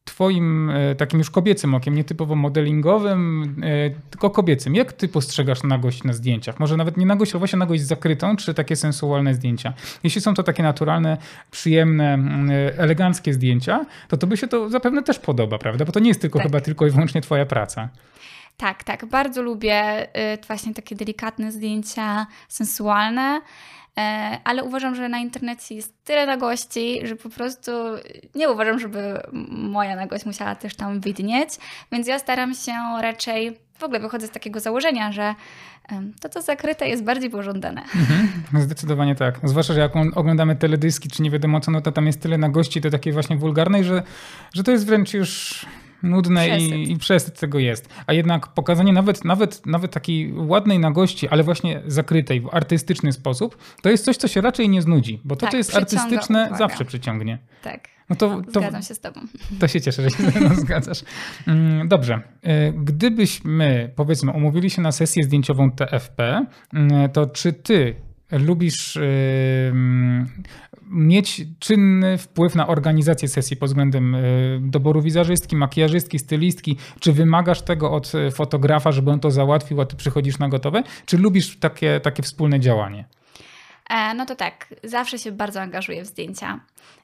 twoim e, takim już kobiecym okiem, nie typowo modelingowym, e, tylko kobiecym. Jak ty postrzegasz nagość na zdjęciach? Może nawet nie nagość, ale właśnie nagość zakrytą, czy takie sensualne zdjęcia? Jeśli są to takie naturalne, przyjemne, e, eleganckie zdjęcia, to to by się to zapewne też podoba, prawda? Bo to nie jest tylko tak. chyba tylko i wyłącznie twoja praca. Tak, tak. Bardzo lubię właśnie takie delikatne zdjęcia, sensualne. E, ale uważam, że na internecie jest tyle nagości, że po prostu nie uważam, żeby moja nagość musiała też tam widnieć, więc ja staram się raczej, w ogóle wychodzę z takiego założenia, że to, co zakryte jest bardziej pożądane. Mhm, zdecydowanie tak. Zwłaszcza, że jak oglądamy teledyski, czy nie wiadomo co, no to tam jest tyle nagości, to takiej właśnie wulgarnej, że, że to jest wręcz już nudne przesyt. i, i przesyt tego jest. A jednak pokazanie nawet, nawet, nawet takiej ładnej nagości, ale właśnie zakrytej w artystyczny sposób, to jest coś, co się raczej nie znudzi, bo to, tak, co jest artystyczne, uwaga. zawsze przyciągnie. Tak. No to, to, Zgadzam się z tobą. To się cieszę, że się ze mną zgadzasz. Mm, dobrze. Y, gdybyśmy, powiedzmy, umówili się na sesję zdjęciową TFP, mm, to czy ty lubisz mieć czynny wpływ na organizację sesji pod względem y, doboru wizerzystki, makijażystki, stylistki? Czy wymagasz tego od fotografa, żeby on to załatwił, a ty przychodzisz na gotowe? Czy lubisz takie, takie wspólne działanie? E, no to tak, zawsze się bardzo angażuję w zdjęcia.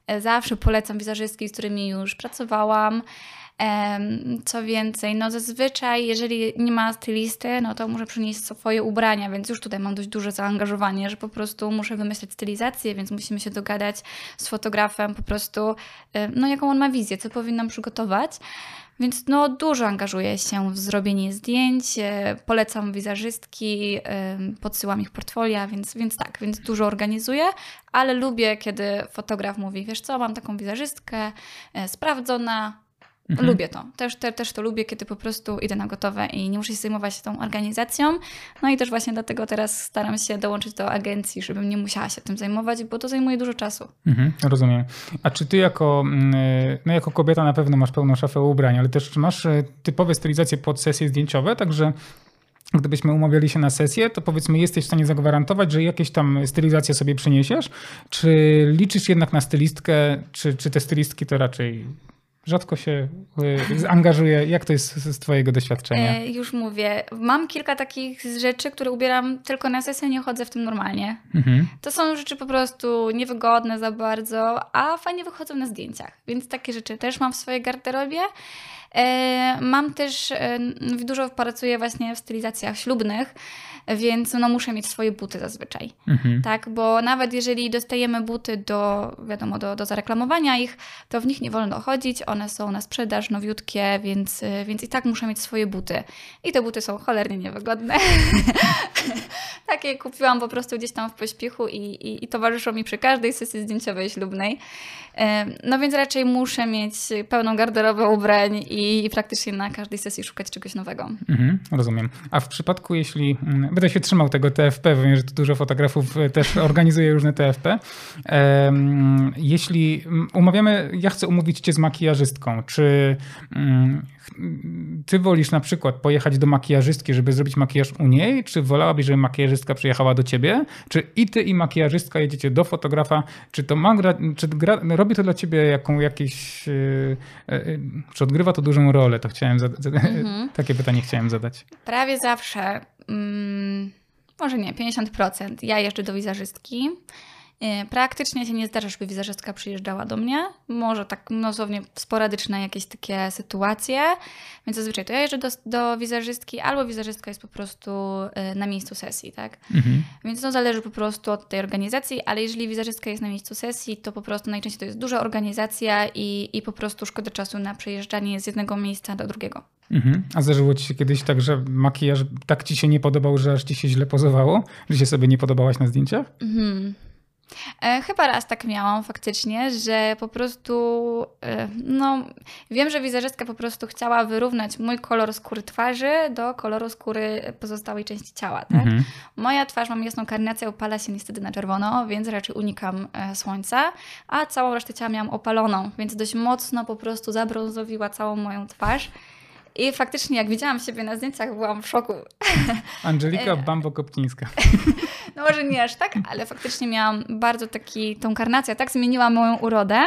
E, zawsze polecam wizerzystki, z którymi już pracowałam. Co więcej, no zazwyczaj, jeżeli nie ma stylisty, no to muszę przynieść swoje ubrania, więc już tutaj mam dość duże zaangażowanie, że po prostu muszę wymyśleć stylizację, więc musimy się dogadać z fotografem po prostu, no jaką on ma wizję, co powinnam przygotować. Więc no, dużo angażuję się w zrobienie zdjęć, e, polecam wizerzystki, podsyłam ich portfolia, więc, więc tak, więc dużo organizuję, ale lubię, kiedy fotograf mówi, wiesz co, mam taką wizerzystkę e, sprawdzona, Mhm. Lubię to. Też, te, też to lubię, kiedy po prostu idę na gotowe i nie muszę się zajmować tą organizacją. No i też właśnie dlatego teraz staram się dołączyć do agencji, żebym nie musiała się tym zajmować, bo to zajmuje dużo czasu. Mhm, rozumiem. A czy ty jako, mm, no jako kobieta na pewno masz pełną szafę ubrań, ale też czy masz e, typowe stylizacje pod sesje zdjęciowe, także gdybyśmy umawiali się na sesję, to powiedzmy jesteś w stanie zagwarantować, że jakieś tam stylizacje sobie przyniesiesz, czy liczysz jednak na stylistkę, czy, czy te stylistki to raczej rzadko się y, angażuje. Jak to jest z Twojego doświadczenia? E, już mówię. Mam kilka takich rzeczy, które ubieram tylko na sesję, nie chodzę w tym normalnie. Mhm. To są rzeczy po prostu niewygodne za bardzo, a fajnie wychodzą na zdjęciach. Więc takie rzeczy też mam w swojej garderobie. E, mam też, e, dużo pracuję właśnie w stylizacjach ślubnych, więc no muszę mieć swoje buty zazwyczaj. Mhm. Tak, bo nawet jeżeli dostajemy buty do, wiadomo, do, do zareklamowania ich, to w nich nie wolno chodzić, one są na sprzedaż, nowiutkie, więc, więc i tak muszę mieć swoje buty. I te buty są cholernie niewygodne. Takie kupiłam po prostu gdzieś tam w pośpiechu i, i, i towarzyszą mi przy każdej sesji zdjęciowej ślubnej. No więc raczej muszę mieć pełną garderobę ubrań i, i praktycznie na każdej sesji szukać czegoś nowego. Mhm, rozumiem. A w przypadku, jeśli mm, będę się trzymał tego TFP, wiem, że tu dużo fotografów e, też organizuje różne TFP. Jeśli umawiamy, ja chcę umówić cię z makijażystką, czy mm, ty wolisz na przykład pojechać do makijażystki, żeby zrobić makijaż u niej, czy wolałabyś, żeby makijażystka przyjechała do ciebie? Czy i ty i makijażystka jedziecie do fotografa? Czy to ma czy gra, robi to dla ciebie jaką, jakieś, yy, yy, czy odgrywa to dużą rolę? To chciałem mhm. takie pytanie chciałem zadać. Prawie zawsze, mm, może nie, 50%. Ja jeżdżę do wizerzystki. E, praktycznie się nie zdarza, żeby wizerzystka przyjeżdżała do mnie. Może tak dosłownie sporadyczne jakieś takie sytuacje. Więc zazwyczaj to ja jeżdżę do, do wizerzystki, albo wizerzystka jest po prostu e, na miejscu sesji, tak? Mhm. Więc to zależy po prostu od tej organizacji, ale jeżeli wizerzystka jest na miejscu sesji, to po prostu najczęściej to jest duża organizacja i, i po prostu szkoda czasu na przejeżdżanie z jednego miejsca do drugiego. Mhm. A zdarzyło ci się kiedyś tak, że makijaż tak ci się nie podobał, że aż ci się źle pozowało? Że się sobie nie podobałaś na zdjęciach? Mhm. E, chyba raz tak miałam faktycznie, że po prostu, e, no wiem, że wizerzystka po prostu chciała wyrównać mój kolor skóry twarzy do koloru skóry pozostałej części ciała, tak? Mhm. Moja twarz, mam jasną karnację, opala się niestety na czerwono, więc raczej unikam e, słońca, a całą resztę ciała miałam opaloną, więc dość mocno po prostu zabrązowiła całą moją twarz. I faktycznie, jak widziałam siebie na zdjęciach, byłam w szoku. Angelika Bambo-Kopcińska. No może nie aż tak, ale faktycznie miałam bardzo taki, tą karnację tak zmieniła moją urodę,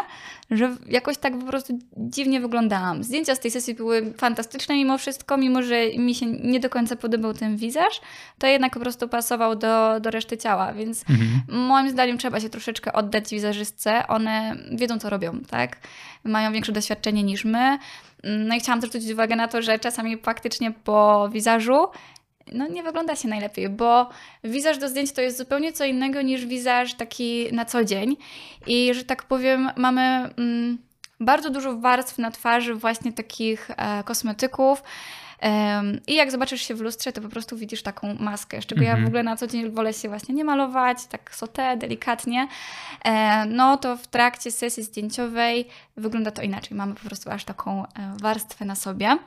że jakoś tak po prostu dziwnie wyglądałam. Zdjęcia z tej sesji były fantastyczne mimo wszystko, mimo że mi się nie do końca podobał ten wizaż, to jednak po prostu pasował do, do reszty ciała, więc mhm. moim zdaniem trzeba się troszeczkę oddać wizerzystce. One wiedzą, co robią, tak? Mają większe doświadczenie niż my. No i chciałam zwrócić uwagę na to, że czasami faktycznie po wizażu no nie wygląda się najlepiej, bo wizaż do zdjęć to jest zupełnie co innego niż wizaż taki na co dzień. I że tak powiem, mamy mm, bardzo dużo warstw na twarzy, właśnie takich e, kosmetyków. I jak zobaczysz się w lustrze, to po prostu widzisz taką maskę, z czego ja w mhm. ogóle na co dzień wolę się właśnie nie malować, tak sotę, delikatnie. E, no to w trakcie sesji zdjęciowej wygląda to inaczej. Mamy po prostu aż taką e, warstwę na sobie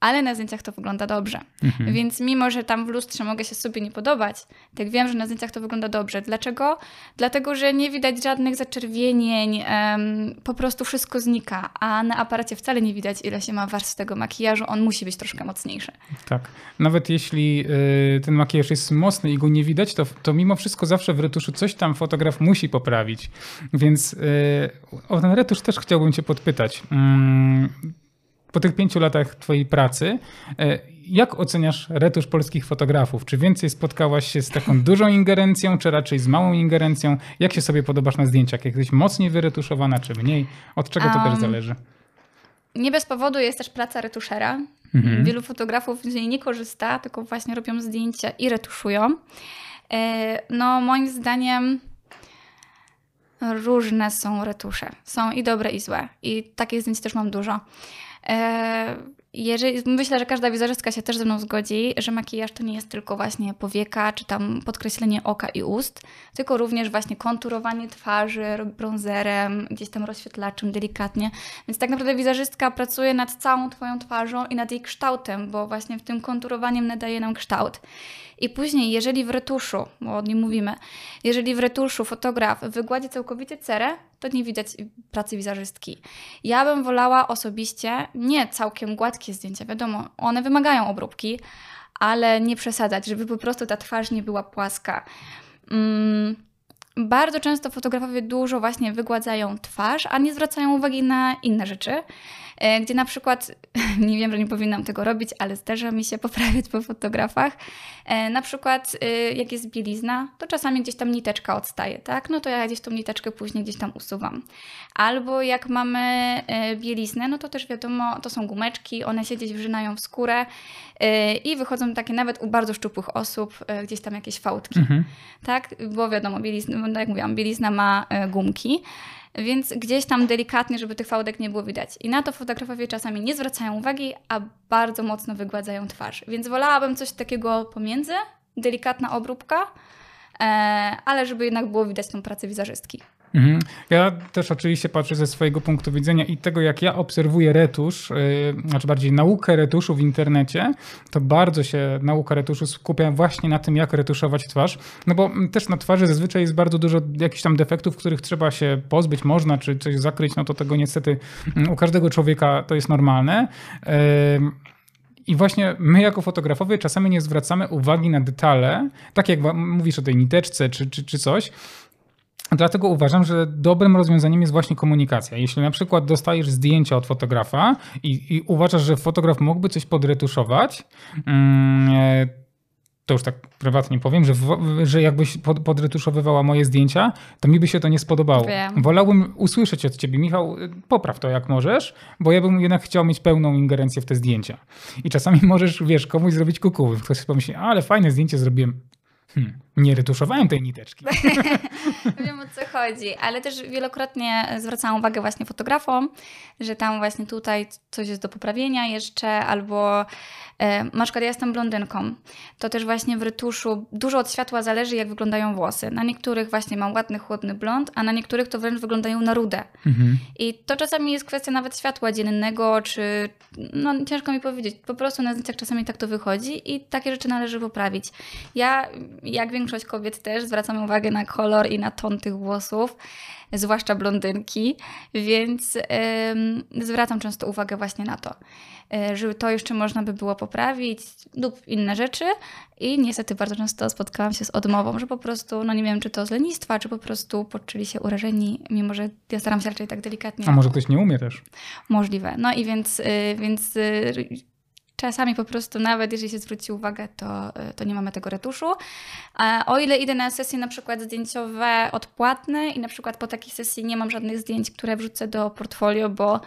ale na zdjęciach to wygląda dobrze. Mhm. Więc mimo, że tam w lustrze mogę się sobie nie podobać, tak wiem, że na zdjęciach to wygląda dobrze. Dlaczego? Dlatego, że nie widać żadnych zaczerwienień, um, po prostu wszystko znika, a na aparacie wcale nie widać, ile się ma warstw tego makijażu. On musi być troszkę mocniejszy. Tak. Nawet jeśli y, ten makijaż jest mocny i go nie widać, to, to mimo wszystko zawsze w retuszu coś tam fotograf musi poprawić. Więc y, o ten retusz też chciałbym Cię podpytać. Mm, po tych pięciu latach twojej pracy, e, jak oceniasz retusz polskich fotografów? Czy więcej spotkałaś się z taką dużą ingerencją, czy raczej z małą ingerencją? Jak się sobie podobasz na zdjęciach? Jak jesteś mocniej wyretuszowana, czy mniej? Od czego to um, też zależy? Nie bez powodu jest też praca retuszera. Mhm. Wielu fotografów z niej nie korzysta, tylko właśnie robią zdjęcia i retuszują. E, no, moim zdaniem różne są retusze. Są i dobre, i złe. I takich zdjęć też mam dużo. E, jeżeli, myślę, że każda wizerzystka się też ze mną zgodzi, że makijaż to nie jest tylko właśnie powieka, czy tam podkreślenie oka i ust, tylko również właśnie konturowanie twarzy bronzerem, gdzieś tam rozświetlaczem delikatnie. Więc tak naprawdę wizerzystka pracuje nad całą Twoją twarzą i nad jej kształtem, bo właśnie w tym konturowaniem nadaje nam kształt. I później, jeżeli w retuszu, bo o nim mówimy, jeżeli w retuszu fotograf wygładzi całkowicie cerę, to nie widać pracy wizerzystki. Ja bym wolała osobiście nie całkiem gładkie zdjęcia, wiadomo, one wymagają obróbki, ale nie przesadzać, żeby po prostu ta twarz nie była płaska. Mm, bardzo często fotografowie dużo właśnie wygładzają twarz, a nie zwracają uwagi na inne rzeczy. E, gdzie na przykład, nie wiem, że nie powinnam tego robić, ale zdarza mi się poprawiać po fotografach. E, na przykład, e, jak jest bielizna, to czasami gdzieś tam niteczka odstaje, tak? No to ja gdzieś tą niteczkę później gdzieś tam usuwam. Albo jak mamy bieliznę, no to też wiadomo, to są gumeczki, one się gdzieś wrzynają w skórę i wychodzą takie nawet u bardzo szczupłych osób, gdzieś tam jakieś fałdki, mhm. tak? Bo wiadomo, bielizna, no jak mówiłam, bielizna ma gumki więc gdzieś tam delikatnie, żeby tych fałdek nie było widać. I na to fotografowie czasami nie zwracają uwagi, a bardzo mocno wygładzają twarz. Więc wolałabym coś takiego pomiędzy, delikatna obróbka, e, ale żeby jednak było widać tą pracę wizerzystki. Mhm. Ja też oczywiście patrzę ze swojego punktu widzenia i tego, jak ja obserwuję retusz, yy, znaczy bardziej naukę retuszu w internecie, to bardzo się nauka retuszu skupia właśnie na tym, jak retuszować twarz. No bo też na twarzy zazwyczaj jest bardzo dużo jakichś tam defektów, których trzeba się pozbyć, można, czy coś zakryć, no to tego niestety mm, u każdego człowieka to jest normalne. Yy, i właśnie my jako fotografowie czasami nie zwracamy uwagi na detale, tak jak mówisz o tej niteczce czy, czy, czy coś, Dlatego uważam, że dobrym rozwiązaniem jest właśnie komunikacja. Jeśli na przykład dostajesz zdjęcia od fotografa i, i uważasz, że fotograf mógłby coś podretuszować, mm, e, to już tak prywatnie powiem, że, że jakbyś podretuszowywała moje zdjęcia, to mi by się to nie spodobało. Wiem. Wolałbym usłyszeć od ciebie, Michał, popraw to jak możesz, bo ja bym jednak chciał mieć pełną ingerencję w te zdjęcia. I czasami możesz, wiesz, komuś zrobić kuku. Ktoś pomyśli, ale fajne zdjęcie zrobiłem. Hmm, nie retuszowałem tej niteczki. Wiem o co chodzi, ale też wielokrotnie zwracałam uwagę właśnie fotografom, że tam właśnie tutaj coś jest do poprawienia jeszcze, albo e, na przykład ja jestem blondynką, to też właśnie w retuszu dużo od światła zależy, jak wyglądają włosy. Na niektórych właśnie mam ładny, chłodny blond, a na niektórych to wręcz wyglądają na rudę. Mhm. I to czasami jest kwestia nawet światła dziennego, czy no ciężko mi powiedzieć, po prostu na zdjęciach czasami tak to wychodzi i takie rzeczy należy poprawić. Ja, jak większość kobiet też, zwracam uwagę na kolor i na ton tych włosów, zwłaszcza blondynki, więc yy, zwracam często uwagę właśnie na to, yy, żeby to jeszcze można by było poprawić lub inne rzeczy i niestety bardzo często spotkałam się z odmową, że po prostu, no nie wiem, czy to z lenistwa, czy po prostu poczuli się urażeni, mimo że ja staram się raczej tak delikatnie. A może ktoś nie umie też? Możliwe. No i więc, yy, więc y, Czasami po prostu nawet jeżeli się zwróci uwagę, to, y, to nie mamy tego retuszu. A o ile idę na sesje na przykład zdjęciowe odpłatne i na przykład po takiej sesji nie mam żadnych zdjęć, które wrzucę do portfolio, bo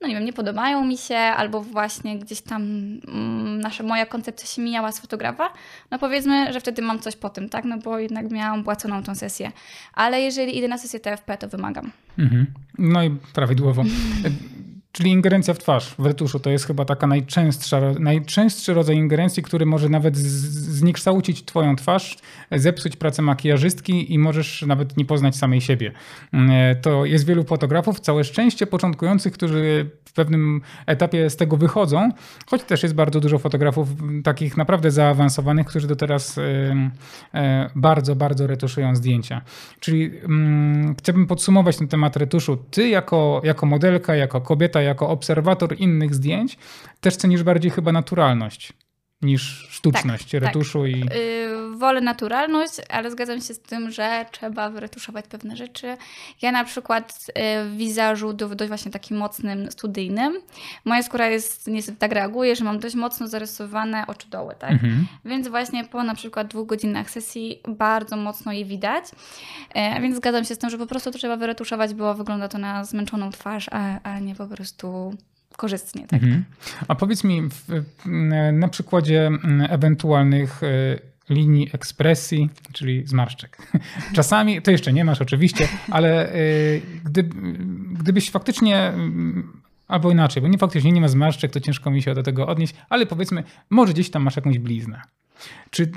no nie wiem, nie podobają mi się, albo właśnie gdzieś tam mm, nasza, moja koncepcja się mijała z fotografa, no powiedzmy, że wtedy mam coś po tym, tak? No bo jednak miałam płaconą tą sesję. Ale jeżeli idę na sesję TFP, to wymagam. Mhm. No i prawidłowo. Czyli ingerencja w twarz w retuszu to jest chyba taka najczęstsza, najczęstszy rodzaj ingerencji, który może nawet zniekształcić twoją twarz, zepsuć pracę makijażystki i możesz nawet nie poznać samej siebie. Mm, to jest wielu fotografów, całe szczęście początkujących, którzy w pewnym etapie z tego wychodzą, choć też jest bardzo dużo fotografów takich naprawdę zaawansowanych, którzy do teraz e, bardzo, bardzo retuszują zdjęcia. Czyli mm, chciałbym podsumować ten temat retuszu. Ty jako, jako modelka, jako kobieta, jako obserwator innych zdjęć też cenisz bardziej chyba naturalność. Niż sztuczność tak, retuszu tak. i... Yy, wolę naturalność, ale zgadzam się z tym, że trzeba wyretuszować pewne rzeczy. Ja na przykład yy, w wizażu do, dość właśnie takim mocnym, studyjnym, moja skóra jest niestety tak reaguje, że mam dość mocno zarysowane oczy doły, tak? Mhm. Więc właśnie po na przykład dwóch godzinach sesji bardzo mocno je widać. Yy, więc zgadzam się z tym, że po prostu to trzeba wyretuszować, bo wygląda to na zmęczoną twarz, a, a nie po prostu korzystnie. Tak? Mhm. A powiedz mi w, na przykładzie ewentualnych e, linii ekspresji, czyli zmarszczek. Czasami, to jeszcze nie masz oczywiście, ale e, gdy, gdybyś faktycznie albo inaczej, bo nie faktycznie nie ma zmarszczek, to ciężko mi się do tego odnieść, ale powiedzmy, może gdzieś tam masz jakąś bliznę. Czy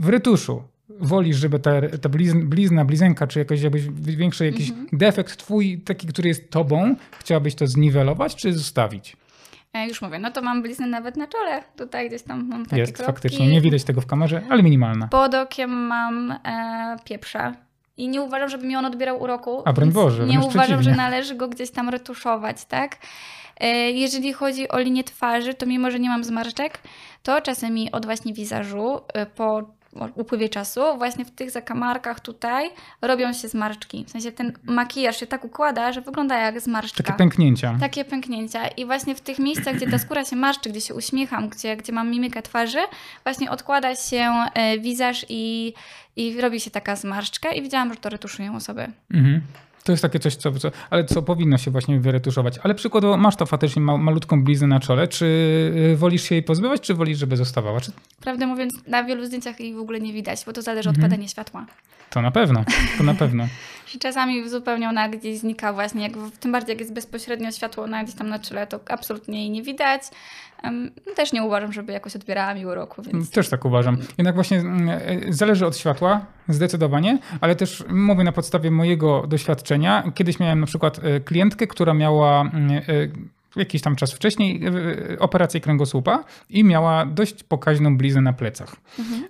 w retuszu wolisz, żeby ta, ta blizna, blizenka, czy jakoś jakbyś większy jakiś mhm. defekt twój, taki, który jest tobą, chciałabyś to zniwelować, czy zostawić? Ja już mówię, no to mam bliznę nawet na czole. Tutaj gdzieś tam mam takie Jest, kropki. faktycznie. Nie widać tego w kamerze, ale minimalna. Pod okiem mam e, pieprza. I nie uważam, żeby mi on odbierał uroku. A broń Boże, Nie uważam, że należy go gdzieś tam retuszować, tak? E, jeżeli chodzi o linię twarzy, to mimo, że nie mam zmarszczek, to czasami od właśnie wizażu e, po upływie czasu, właśnie w tych zakamarkach tutaj robią się zmarszczki. W sensie ten makijaż się tak układa, że wygląda jak zmarszczka. Takie pęknięcia. Takie pęknięcia. I właśnie w tych miejscach, gdzie ta skóra się marszczy, gdzie się uśmiecham, gdzie, gdzie mam mimikę twarzy, właśnie odkłada się e, wizaż i, i robi się taka zmarszczka i widziałam, że to retuszują osoby. Mhm. To jest takie coś, co, co, ale co powinno się właśnie wyretuszować. Ale przykładowo masz to faktycznie ma, malutką bliznę na czole. Czy y, wolisz się jej pozbywać, czy wolisz, żeby zostawała? Czy... Prawdę mówiąc, na wielu zdjęciach jej w ogóle nie widać, bo to zależy od mhm. padania światła. To na pewno, to na pewno. Czasami zupełnie ona gdzieś znika właśnie, jak, tym bardziej jak jest bezpośrednio światło na gdzieś tam na czele, to absolutnie jej nie widać. Też nie uważam, żeby jakoś odbierała mi uroku. Więc... Też tak uważam. Jednak właśnie mm, e, zależy od światła, zdecydowanie, ale też mówię na podstawie mojego doświadczenia. Kiedyś miałem na przykład e, klientkę, która miała mm, e, jakiś tam czas wcześniej operację kręgosłupa i miała dość pokaźną bliznę na plecach. Mhm.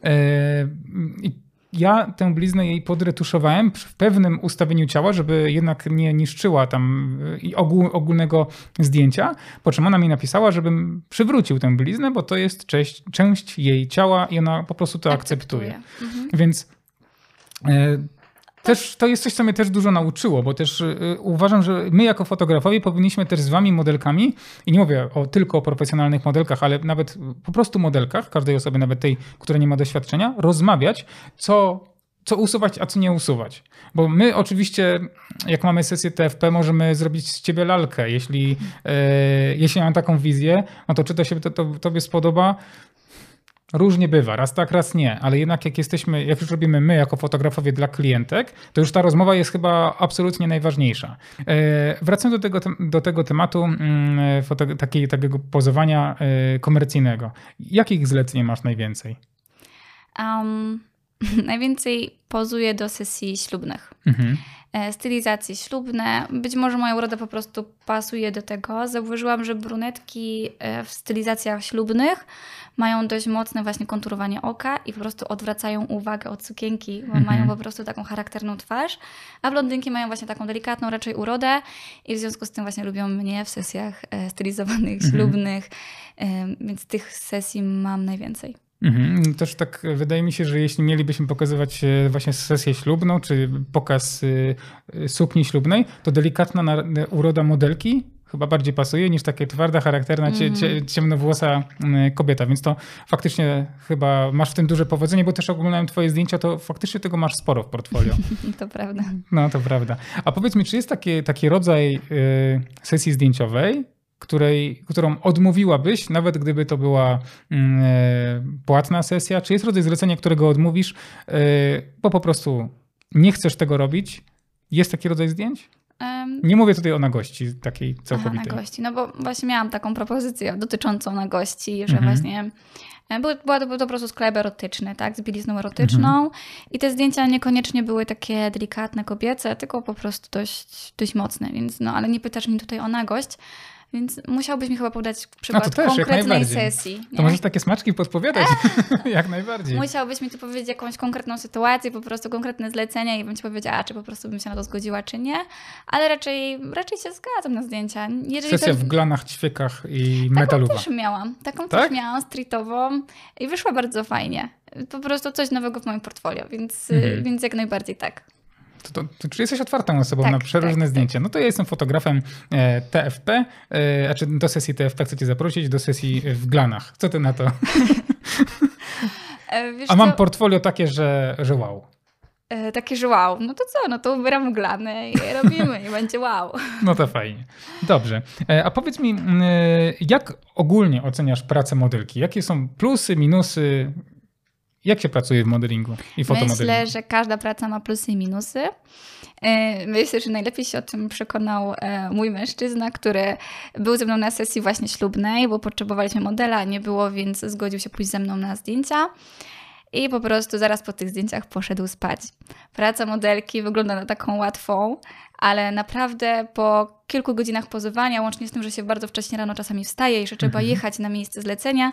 I ja tę bliznę jej podretuszowałem w pewnym ustawieniu ciała, żeby jednak nie niszczyła tam y, ogół, ogólnego zdjęcia, po czym ona mi napisała, żebym przywrócił tę bliznę, bo to jest część, część jej ciała i ona po prostu to akceptuje. akceptuje. Mhm. Więc e, też to jest coś, co mnie też dużo nauczyło, bo też y, uważam, że my jako fotografowie powinniśmy też z wami modelkami, i nie mówię o, tylko o profesjonalnych modelkach, ale nawet po prostu modelkach, każdej osoby, nawet tej, która nie ma doświadczenia, rozmawiać, co co usuwać, a co nie usuwać. Bo my oczywiście, jak mamy sesję TFP, możemy zrobić z ciebie lalkę. Jeśli, e, jeśli mam taką wizję, no to czy to się to, to, tobie spodoba, Różnie bywa, raz tak, raz nie, ale jednak jak jesteśmy, jak już robimy my jako fotografowie dla klientek, to już ta rozmowa jest chyba absolutnie najważniejsza. E, wracając do tego, do tego tematu mm, foto, takiej, takiego pozowania e, komercyjnego. Jakich zleceń masz najwięcej? Um, najwięcej pozuję do sesji ślubnych. Mhm. E, stylizacje ślubne. Być może moja uroda po prostu pasuje do tego. Zauważyłam, że brunetki w stylizacjach ślubnych mają dość mocne właśnie konturowanie oka i po prostu odwracają uwagę od sukienki, bo mhm. mają po prostu taką charakterną twarz, a blondynki mają właśnie taką delikatną raczej urodę i w związku z tym właśnie lubią mnie w sesjach e, stylizowanych, mhm. ślubnych, więc tych sesji mam najwięcej. Mhm. Też tak wydaje mi się, że jeśli mielibyśmy pokazywać e, właśnie sesję ślubną, czy pokaz e, sukni ślubnej, to delikatna uroda modelki chyba bardziej pasuje niż takie twarda, charakterna, cie, ciemnowłosa mm, kobieta, więc to faktycznie chyba masz w tym duże powodzenie, bo też oglądałem twoje zdjęcia, to faktycznie tego masz sporo w portfolio. to prawda. No, to prawda. A powiedz mi, czy jest taki, taki rodzaj sesji zdjęciowej, której, którą odmówiłabyś, nawet gdyby to była y, płatna sesja? Czy jest rodzaj zlecenia, którego odmówisz, y, bo po prostu nie chcesz tego robić? Jest taki rodzaj zdjęć? Nie mówię tutaj o nagości takiej całkowitej. Aha, nagości, no bo właśnie miałam taką propozycję dotyczącą nagości, że mhm. właśnie e, były, była to, był po prostu sklep erotyczny, tak, z bielizną erotyczną mhm. i te zdjęcia niekoniecznie były takie delikatne, kobiece, tylko po prostu dość, dość mocne, więc no, ale nie pytasz mi tutaj o nagość, Więc musiałbyś mi chyba podać przykład to też, konkretnej sesji. To nie? możesz takie smaczki podpowiadać. jak najbardziej. Musiałbyś mi tu powiedzieć jakąś konkretną sytuację, po prostu konkretne zlecenie i bym ci powiedziała, czy po prostu bym się na to zgodziła, czy nie. Ale raczej, raczej się zgadzam na zdjęcia. Jeżeli Sesja to... w glanach, ćwiekach i Taką metaluwa. też miałam. Taką Tak? też miałam, streetową i wyszła bardzo fajnie. Po prostu coś nowego w moim portfolio, więc, Mhm. więc jak najbardziej tak. To, to, to, czyli jesteś otwartą osobą Tak, na przeróżne tak, zdjęcia. No to ja jestem fotografem e, TFP, e, a czy do sesji TFP chcę cię zaprosić, do sesji w glanach. Co ty na to? E, wiesz A mam co? portfolio takie, że, że wow. E, takie, że wow, no to co, no to ubieram glany i robimy i będzie wow. No to fajnie. Dobrze. E, A powiedz mi, e, jak ogólnie oceniasz pracę modelki? Jakie są plusy, minusy? Jak się pracuje w modelingu i fotomodelingu? Myślę, że każda praca ma plusy i minusy. E, Myślę, że najlepiej się o tym przekonał e, mój mężczyzna, który był ze mną na sesji właśnie ślubnej, bo potrzebowaliśmy modela, a nie było, więc zgodził się pójść ze mną na zdjęcia. I po prostu zaraz po tych zdjęciach poszedł spać. Praca modelki wygląda na taką łatwą, ale naprawdę po kilku godzinach pozowania, łącznie z tym, że się bardzo wcześnie rano czasami wstaje i że trzeba Mhm. jechać na miejsce zlecenia,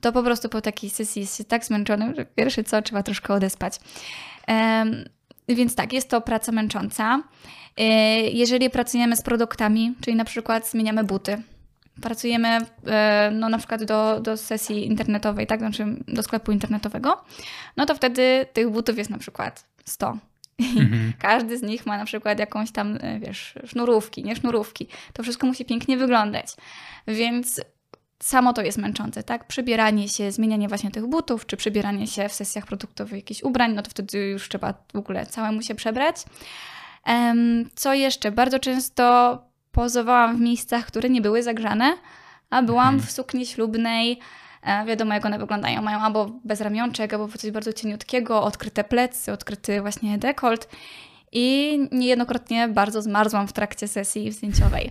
to po prostu po takiej sesji jest się tak zmęczonym, że pierwsze co, trzeba troszkę odespać. Więc tak, jest to praca męcząca. E, Jeżeli pracujemy z produktami, czyli na przykład zmieniamy buty, pracujemy e, no, na przykład do, do sesji internetowej, tak, znaczy do sklepu internetowego, no to wtedy tych butów jest na przykład 100. Mhm. Każdy z nich ma na przykład jakąś tam, e, wiesz, sznurówki, nie sznurówki. To wszystko musi pięknie wyglądać. Więc samo to jest męczące, tak? Przybieranie się, zmienianie właśnie tych butów, czy przybieranie się w sesjach produktowych jakichś ubrań, no to wtedy już trzeba w ogóle całemu się przebrać. Co jeszcze? Bardzo często pozowałam w miejscach, które nie były zagrzane, a byłam Mhm. w sukni ślubnej. E, Wiadomo, jak one wyglądają. Mają albo bez ramionczek, albo coś bardzo cieniutkiego, odkryte plecy, odkryty właśnie dekolt. I niejednokrotnie bardzo zmarzłam w trakcie sesji zdjęciowej.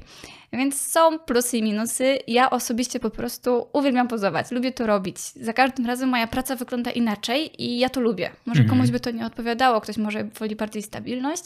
Więc są plusy i minusy. Ja osobiście po prostu uwielbiam pozować. Lubię to robić. Za każdym razem moja praca wygląda inaczej i ja to lubię. Może Mhm. komuś by to nie odpowiadało, ktoś może woli bardziej stabilność,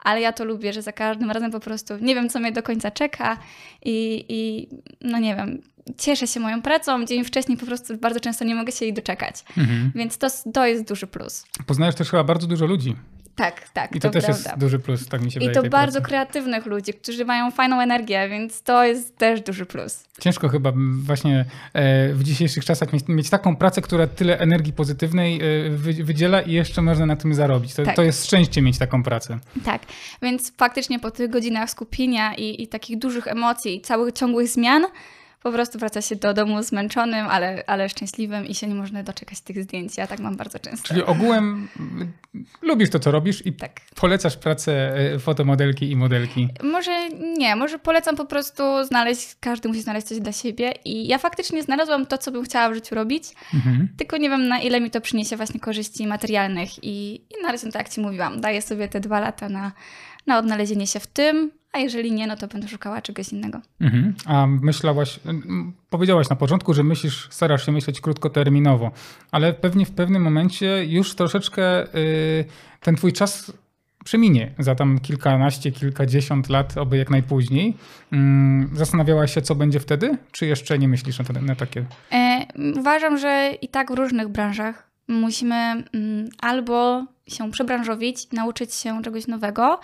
ale ja to lubię, że za każdym razem po prostu nie wiem, co mnie do końca czeka i, i no nie wiem, cieszę się moją pracą. Dzień wcześniej po prostu bardzo często nie mogę się jej doczekać. Mhm. Więc to, to jest duży plus. Poznajesz też chyba bardzo dużo ludzi. Tak, tak, I to, też prawda. jest duży plus, tak mi się I wydaje. to tej bardzo pracy. kreatywnych ludzi, którzy mają fajną energię, więc to jest też duży plus. Ciężko chyba właśnie e, w dzisiejszych czasach mieć, mieć taką pracę, która tyle energii pozytywnej e, wy, wydziela i jeszcze można na tym zarobić. To, Tak. to jest szczęście mieć taką pracę. Tak, więc faktycznie po tych godzinach skupienia i, i takich dużych emocji i całych ciągłych zmian, po prostu wraca się do domu zmęczonym, ale, ale szczęśliwym i się nie można doczekać tych zdjęć. Ja tak mam bardzo często. Czyli ogółem m, lubisz to, co robisz i Tak. polecasz pracę e, fotomodelki i modelki. Może nie, może polecam po prostu znaleźć, każdy musi znaleźć coś dla siebie i ja faktycznie znalazłam to, co bym chciała w życiu robić, Mhm. tylko nie wiem na ile mi to przyniesie właśnie korzyści materialnych i, i na razie, tak jak Ci mówiłam, daję sobie te dwa lata na, na odnalezienie się w tym, a jeżeli nie, no to będę szukała czegoś innego. Mhm. A myślałaś, powiedziałaś na początku, że myślisz, starasz się myśleć krótkoterminowo, ale pewnie w pewnym momencie już troszeczkę y, ten twój czas przeminie za tam kilkanaście, kilkadziesiąt lat, oby jak najpóźniej. Mm, Zastanawiałaś się, co będzie wtedy? Czy jeszcze nie myślisz na, te, na takie? E, uważam, że i tak w różnych branżach musimy mm, albo się przebranżowić, nauczyć się czegoś nowego.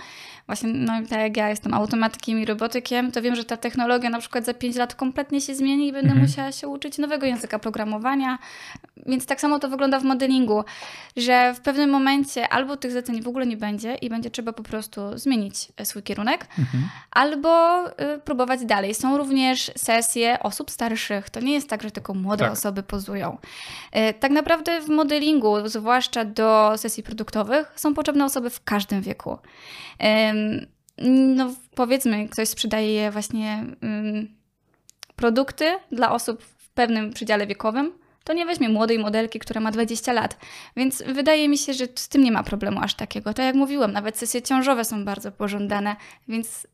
Właśnie, no tak jak ja jestem automatykiem i robotykiem, to wiem, że ta technologia na przykład za 5 lat kompletnie się zmieni i będę Mhm. musiała się uczyć nowego języka programowania. Więc tak samo to wygląda w modelingu, że w pewnym momencie albo tych zleceń w ogóle nie będzie i będzie trzeba po prostu zmienić e, swój kierunek, Mhm. albo y, próbować dalej. Są również sesje osób starszych. To nie jest tak, że tylko młode Tak. osoby pozują. Y, Tak naprawdę w modelingu, zwłaszcza do sesji produktowych, są potrzebne osoby w każdym wieku. No, powiedzmy, ktoś sprzedaje właśnie produkty dla osób w pewnym przedziale wiekowym, to nie weźmie młodej modelki, która ma 20 lat. Więc wydaje mi się, że z tym nie ma problemu aż takiego. Tak jak mówiłam, nawet sesje ciążowe są bardzo pożądane, więc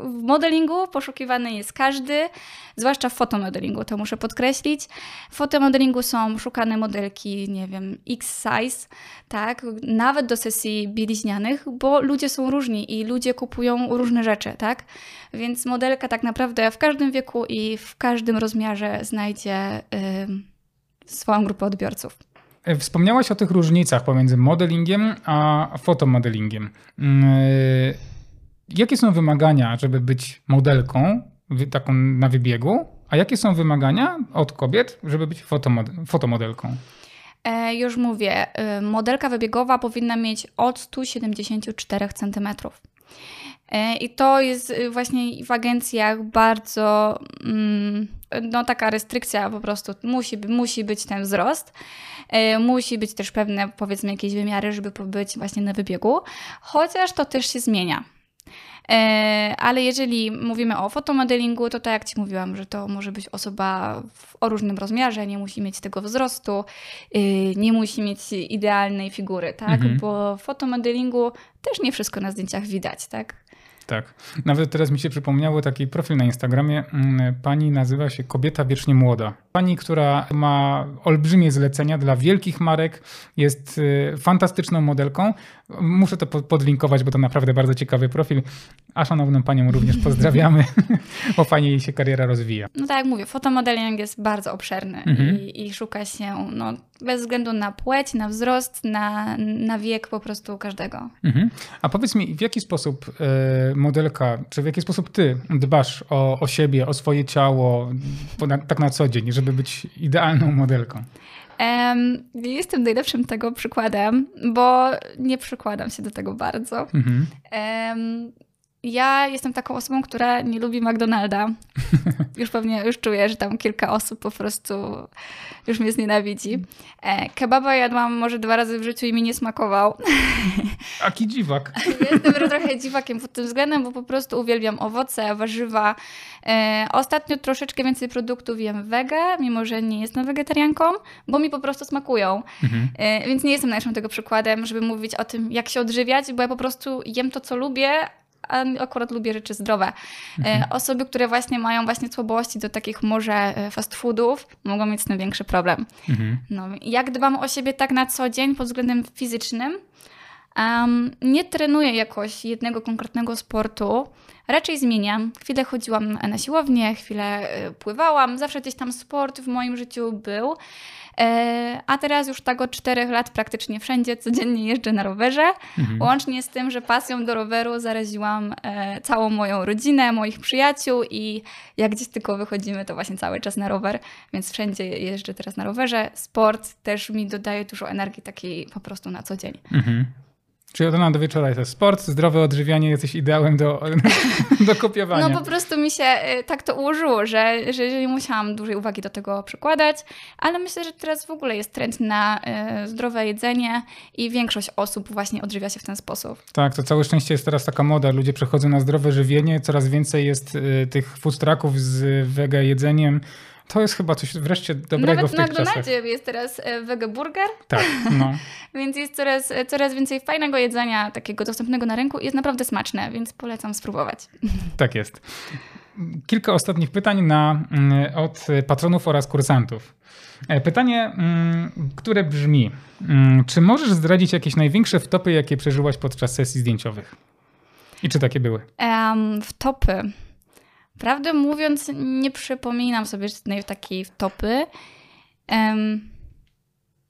w modelingu poszukiwany jest każdy, zwłaszcza w fotomodelingu, to muszę podkreślić. W fotomodelingu są szukane modelki, nie wiem, X-size, tak, nawet do sesji bieliźnianych, bo ludzie są różni i ludzie kupują różne rzeczy, tak? Więc modelka tak naprawdę w każdym wieku i w każdym rozmiarze znajdzie yy, swoją grupę odbiorców. E, wspomniałaś o tych różnicach pomiędzy modelingiem a fotomodelingiem. Yy Jakie są wymagania, żeby być modelką taką na wybiegu, a jakie są wymagania od kobiet, żeby być fotomodelką? E, już mówię, y, modelka wybiegowa powinna mieć od 174 cm. E, I to jest y, właśnie w agencjach bardzo mm, no, taka restrykcja po prostu. Musi, musi być ten wzrost. E, musi być też pewne, powiedzmy, jakieś wymiary, żeby być właśnie na wybiegu. Chociaż to też się zmienia. E, ale jeżeli mówimy o fotomodelingu, to tak jak Ci mówiłam, że to może być osoba w, o różnym rozmiarze, nie musi mieć tego wzrostu, y, nie musi mieć idealnej figury, tak? Mhm. Bo w fotomodelingu też nie wszystko na zdjęciach widać, tak? Tak. Nawet teraz mi się przypomniało taki profil na Instagramie. Mm, pani nazywa się Kobieta Wiecznie Młoda. Pani, która ma olbrzymie zlecenia dla wielkich marek, jest y, fantastyczną modelką. Muszę to podlinkować, bo to naprawdę bardzo ciekawy profil. A szanowną panią również pozdrawiamy, bo fajnie jej się kariera rozwija. No tak jak mówię, fotomodeling jest bardzo obszerny mhm. i, i, szuka się no, bez względu na płeć, na wzrost, na, na wiek po prostu każdego. Mhm. A powiedz mi, w jaki sposób y, modelka, czy w jaki sposób ty dbasz o, o siebie, o swoje ciało, na, tak na co dzień, żeby być idealną modelką? Um, jestem najlepszym tego przykładem, bo nie przykładam się do tego bardzo. Mhm. Um, ja jestem taką osobą, która nie lubi McDonalda. Już pewnie już czuję, że tam kilka osób po prostu już mnie znienawidzi. E, kebaba jadłam może dwa razy w życiu i mi nie smakował. Aki dziwak. Jestem trochę dziwakiem pod tym względem, bo po prostu uwielbiam owoce, warzywa. E, ostatnio troszeczkę więcej produktów jem wege, mimo że nie jestem wegetarianką, bo mi po prostu smakują. Mhm. E, więc nie jestem najlepszym tego przykładem, żeby mówić o tym, jak się odżywiać, bo ja po prostu jem to, co lubię, a akurat lubię rzeczy zdrowe. E, mhm. Osoby, które właśnie mają właśnie słabości do takich może e, fast foodów, mogą mieć z tym większy problem. Mhm. No, jak dbam o siebie tak na co dzień pod względem fizycznym? Um, nie trenuję jakoś jednego konkretnego sportu, raczej zmieniam. Chwilę chodziłam na siłownię, chwilę e, pływałam, zawsze gdzieś tam sport w moim życiu był. E, a teraz już tak od czterech lat praktycznie wszędzie codziennie jeżdżę na rowerze. Mhm. Łącznie z tym, że pasją do roweru zaraziłam e, całą moją rodzinę, moich przyjaciół i jak gdzieś tylko wychodzimy, to właśnie cały czas na rower, więc wszędzie jeżdżę teraz na rowerze. Sport też mi dodaje dużo energii takiej po prostu na co dzień. Mhm. Czyli od rana do wieczora jest sport, zdrowe odżywianie, jesteś ideałem do, do kopiowania. No po prostu mi się y, tak to ułożyło, że, że nie musiałam dużej uwagi do tego przykładać, ale myślę, że teraz w ogóle jest trend na y, zdrowe jedzenie i większość osób właśnie odżywia się w ten sposób. Tak, to całe szczęście jest teraz taka moda, ludzie przechodzą na zdrowe żywienie, coraz więcej jest y, tych food trucków z wege jedzeniem, to jest chyba coś wreszcie dobrego Nawet w tych czasach. Nawet na McDonaldzie jest teraz e, wege burger. Tak, no. więc jest coraz, e, coraz więcej fajnego jedzenia, takiego dostępnego na rynku i jest naprawdę smaczne, więc polecam spróbować. Tak jest. Kilka ostatnich pytań na, mm, od patronów oraz kursantów. E, pytanie, mm, które brzmi, mm, czy możesz zdradzić jakieś największe wtopy, jakie przeżyłaś podczas sesji zdjęciowych? I czy takie były? Um, wtopy. Prawdę mówiąc, nie przypominam sobie żadnej takiej topy. Um,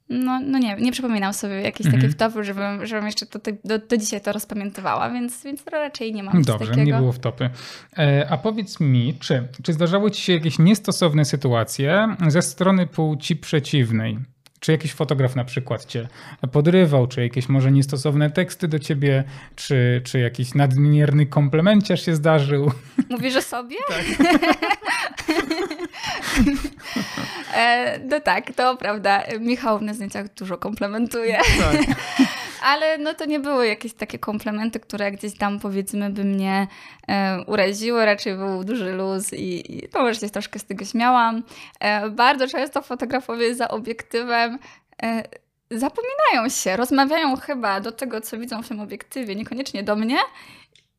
no, no nie, nie przypominam sobie jakiejś mhm. takiej wtopy, żebym, żebym jeszcze do, do, do dzisiaj to rozpamiętywała, więc, więc raczej nie mam Dobrze, takiego. nie było wtopy. E, a powiedz mi, czy, czy zdarzały ci się jakieś niestosowne sytuacje ze strony płci przeciwnej? Czy jakiś fotograf na przykład cię podrywał, czy jakieś może niestosowne teksty do ciebie, czy, czy jakiś nadmierny komplemenciarz się zdarzył? Mówisz o sobie? Tak. e, no tak, to prawda. Michał na zdjęciach dużo komplementuje. Tak. Ale no to nie były jakieś takie komplementy, które gdzieś tam powiedzmy by mnie e, uraziły. Raczej był duży luz i, i no, może się troszkę z tego śmiałam. E, bardzo często fotografowie za obiektywem e, zapominają się, rozmawiają chyba do tego, co widzą w tym obiektywie, niekoniecznie do mnie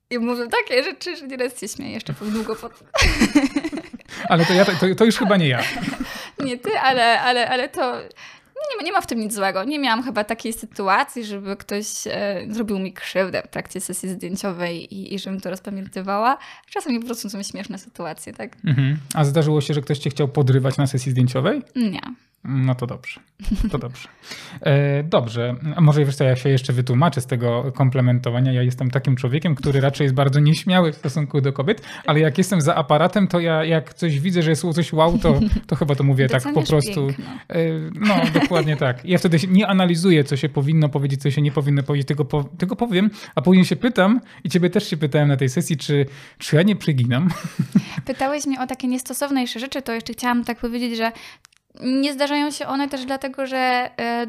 I mówią takie rzeczy, że nieraz się śmieję jeszcze długo po tym. Ale to, ja, to, to już chyba nie ja. Nie ty, ale, ale, ale to nie ma, nie ma w tym nic złego. Nie miałam chyba takiej sytuacji, żeby ktoś e, zrobił mi krzywdę w trakcie sesji zdjęciowej i, i żebym to rozpamiętywała. Czasami po prostu są śmieszne sytuacje, tak? Mhm. A zdarzyło się, że ktoś cię chciał podrywać na sesji zdjęciowej? Nie. No to dobrze. To dobrze. E, dobrze. A może wiesz co, ja się jeszcze wytłumaczę z tego komplementowania. Ja jestem takim człowiekiem, który raczej jest bardzo nieśmiały w stosunku do kobiet, ale jak jestem za aparatem, to ja jak coś widzę, że jest coś wow, to, to chyba to mówię tak po prostu. E, no, dokładnie tak. Ja wtedy nie analizuję, co się powinno powiedzieć, co się nie powinno powiedzieć, tylko, po, tylko powiem, a później się pytam i ciebie też się pytałem na tej sesji, czy, czy ja nie przyginam. Pytałeś mnie o takie niestosowniejsze rzeczy, to jeszcze chciałam tak powiedzieć, że nie zdarzają się one też dlatego, że e,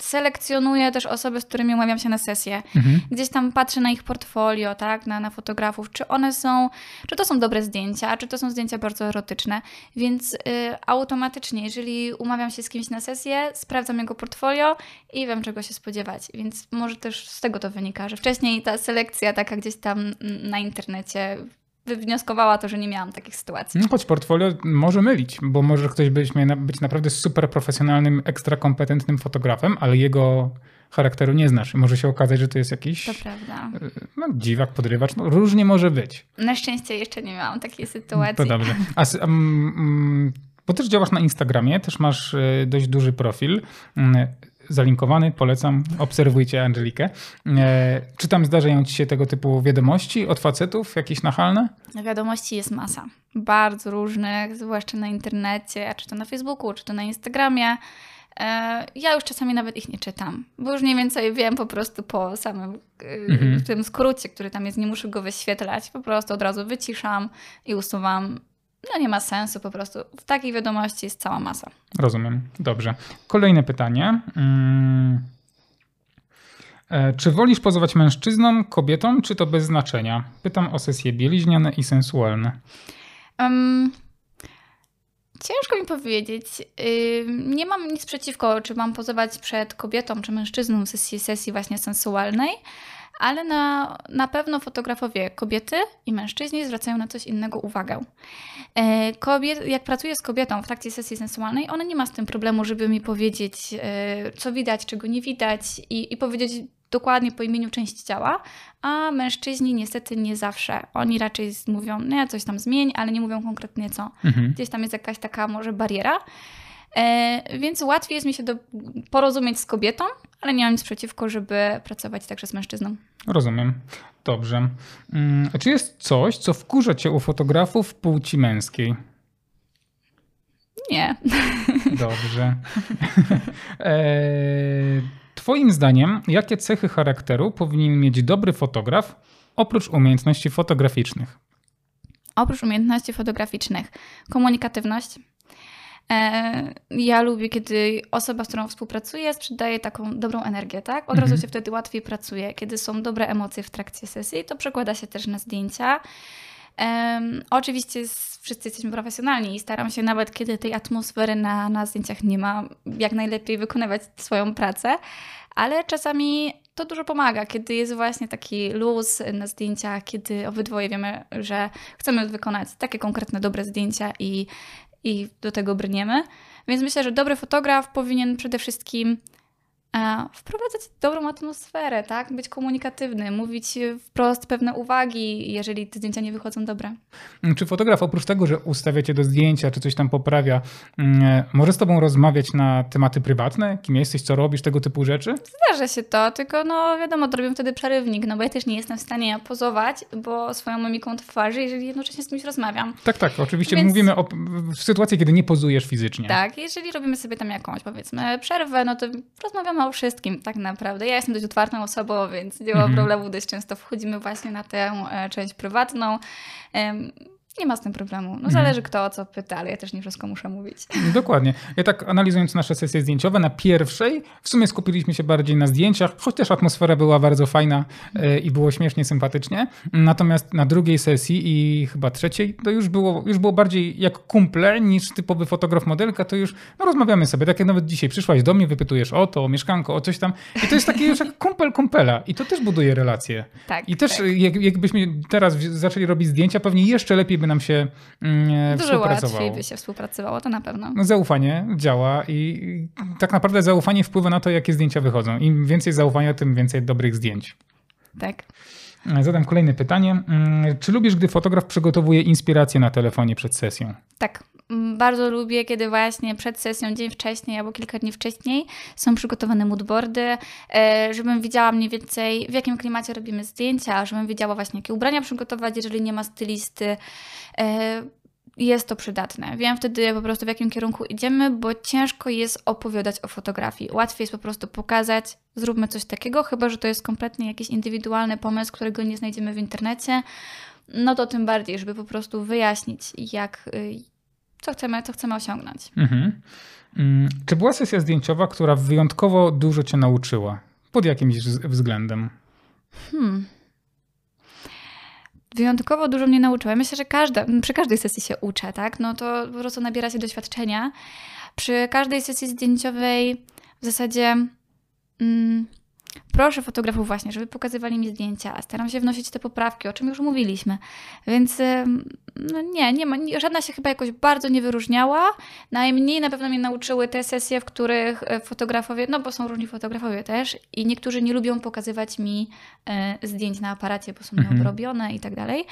selekcjonuję też osoby, z którymi umawiam się na sesję. Mhm. Gdzieś tam patrzę na ich portfolio, tak, na, na fotografów, czy one są, czy to są dobre zdjęcia, czy to są zdjęcia bardzo erotyczne. Więc y, automatycznie, jeżeli umawiam się z kimś na sesję, sprawdzam jego portfolio i wiem, czego się spodziewać. Więc może też z tego to wynika, że wcześniej ta selekcja taka gdzieś tam na internecie wywnioskowała to, że nie miałam takich sytuacji. No choć portfolio może mylić, bo może ktoś być, być naprawdę super profesjonalnym, ekstra kompetentnym fotografem, ale jego charakteru nie znasz. Może się okazać, że to jest jakiś to prawda. E, no, dziwak, podrywacz. No, różnie może być. Na szczęście jeszcze nie miałam takiej sytuacji. To dobrze. A, um, bo też działasz na Instagramie, też masz e, dość duży profil. Zalinkowany, polecam, obserwujcie Angelikę. E, czy tam zdarzają ci się tego typu wiadomości od facetów, jakieś nachalne? Wiadomości jest masa, bardzo różnych, zwłaszcza na internecie, czy to na Facebooku, czy to na Instagramie. E, ja już czasami nawet ich nie czytam, bo już mniej więcej wiem po prostu po samym e, mhm. tym skrócie, który tam jest, nie muszę go wyświetlać, po prostu od razu wyciszam i usuwam no nie ma sensu po prostu. W takiej wiadomości jest cała masa. Rozumiem. Dobrze. Kolejne pytanie. Hmm. Czy wolisz pozować mężczyznom, kobietom, czy to bez znaczenia? Pytam o sesje bieliźniane i sensualne. Um, ciężko mi powiedzieć. nie mam nic przeciwko, czy mam pozować przed kobietą, czy mężczyzną w sesji, sesji właśnie sensualnej ale na, na pewno fotografowie kobiety i mężczyźni zwracają na coś innego uwagę. E, kobiet, jak pracuję z kobietą w trakcie sesji sensualnej, ona nie ma z tym problemu, żeby mi powiedzieć, e, co widać, czego nie widać i, i powiedzieć dokładnie po imieniu część ciała, a mężczyźni niestety nie zawsze. Oni raczej mówią, nie, coś tam zmień, ale nie mówią konkretnie co. Mhm. Gdzieś tam jest jakaś taka może bariera. E, więc łatwiej jest mi się do, porozumieć z kobietą, ale nie mam nic przeciwko, żeby pracować także z mężczyzną. Rozumiem. Dobrze. Hmm, czy jest coś, co wkurza cię u fotografów płci męskiej? Nie. Dobrze. e, twoim zdaniem, jakie cechy charakteru powinien mieć dobry fotograf oprócz umiejętności fotograficznych? Oprócz umiejętności fotograficznych, komunikatywność, ja lubię, kiedy osoba, z którą współpracuję, sprzedaje taką dobrą energię, tak? Od mhm. razu się wtedy łatwiej pracuje. Kiedy są dobre emocje w trakcie sesji, to przekłada się też na zdjęcia. Um, oczywiście wszyscy jesteśmy profesjonalni i staram się nawet, kiedy tej atmosfery na, na zdjęciach nie ma, jak najlepiej wykonywać swoją pracę, ale czasami to dużo pomaga, kiedy jest właśnie taki luz na zdjęciach, kiedy obydwoje wiemy, że chcemy wykonać takie konkretne, dobre zdjęcia i i do tego brniemy. Więc myślę, że dobry fotograf powinien przede wszystkim wprowadzać dobrą atmosferę, tak? Być komunikatywny, mówić wprost pewne uwagi, jeżeli te zdjęcia nie wychodzą dobre. Czy fotograf oprócz tego, że ustawia cię do zdjęcia, czy coś tam poprawia, mm, może z tobą rozmawiać na tematy prywatne? Kim jesteś, co robisz, tego typu rzeczy? Zdarza się to, tylko no wiadomo, robię wtedy przerywnik, no bo ja też nie jestem w stanie pozować, bo swoją mimiką twarzy, jeżeli jednocześnie z kimś rozmawiam. Tak, tak, oczywiście Więc... mówimy o w sytuacji, kiedy nie pozujesz fizycznie. Tak, jeżeli robimy sobie tam jakąś powiedzmy przerwę, no to rozmawiamy o wszystkim tak naprawdę. Ja jestem dość otwartą osobą, więc nie ma mhm. problemu. Dość często wchodzimy właśnie na tę e, część prywatną. Nie ma z tym problemu. No zależy kto o co pyta, ale ja też nie wszystko muszę mówić. Dokładnie. Ja tak analizując nasze sesje zdjęciowe, na pierwszej w sumie skupiliśmy się bardziej na zdjęciach, chociaż atmosfera była bardzo fajna e, i było śmiesznie, sympatycznie. Natomiast na drugiej sesji i chyba trzeciej to już było, już było bardziej jak kumple niż typowy fotograf modelka, to już no, rozmawiamy sobie. Tak jak nawet dzisiaj przyszłaś do mnie, wypytujesz o to, o mieszkanko, o coś tam. I to jest takie już jak kumpel kumpela i to też buduje relacje. Tak. I też tak. jak, jakbyśmy teraz zaczęli robić zdjęcia, pewnie jeszcze lepiej by nam się mm, Dużo współpracowało. łatwiej by się współpracowało, to na pewno. No, zaufanie działa i tak naprawdę zaufanie wpływa na to, jakie zdjęcia wychodzą. Im więcej zaufania, tym więcej dobrych zdjęć. Tak. Zadam kolejne pytanie. Mm, Czy lubisz, gdy fotograf przygotowuje inspirację na telefonie przed sesją? Tak. Bardzo lubię, kiedy właśnie przed sesją, dzień wcześniej albo kilka dni wcześniej są przygotowane moodboardy, e, żebym widziała mniej więcej w jakim klimacie robimy zdjęcia, żebym wiedziała właśnie jakie ubrania przygotować, jeżeli nie ma stylisty. E, Jest to przydatne. Wiem wtedy po prostu w jakim kierunku idziemy, bo ciężko jest opowiadać o fotografii. Łatwiej jest po prostu pokazać, zróbmy coś takiego, chyba że to jest kompletnie jakiś indywidualny pomysł, którego nie znajdziemy w internecie. No to tym bardziej, żeby po prostu wyjaśnić, jak, y, co chcemy, co chcemy osiągnąć. Mhm. Mm, Czy była sesja zdjęciowa, która wyjątkowo dużo cię nauczyła? Pod jakimś wz- względem? Hmm. Wyjątkowo dużo mnie nauczyła. Myślę, że każda, przy każdej sesji się uczę, tak? No to po prostu nabiera się doświadczenia. Przy każdej sesji zdjęciowej w zasadzie mm, proszę fotografów właśnie, żeby pokazywali mi zdjęcia. Staram się wnosić te poprawki, o czym już mówiliśmy. Więc no nie, nie ma, żadna się chyba jakoś bardzo nie wyróżniała. Najmniej na pewno mnie nauczyły te sesje, w których e, fotografowie, no bo są różni fotografowie też i niektórzy nie lubią pokazywać mi e, zdjęć na aparacie, bo są Mhm. nieobrobione i tak dalej.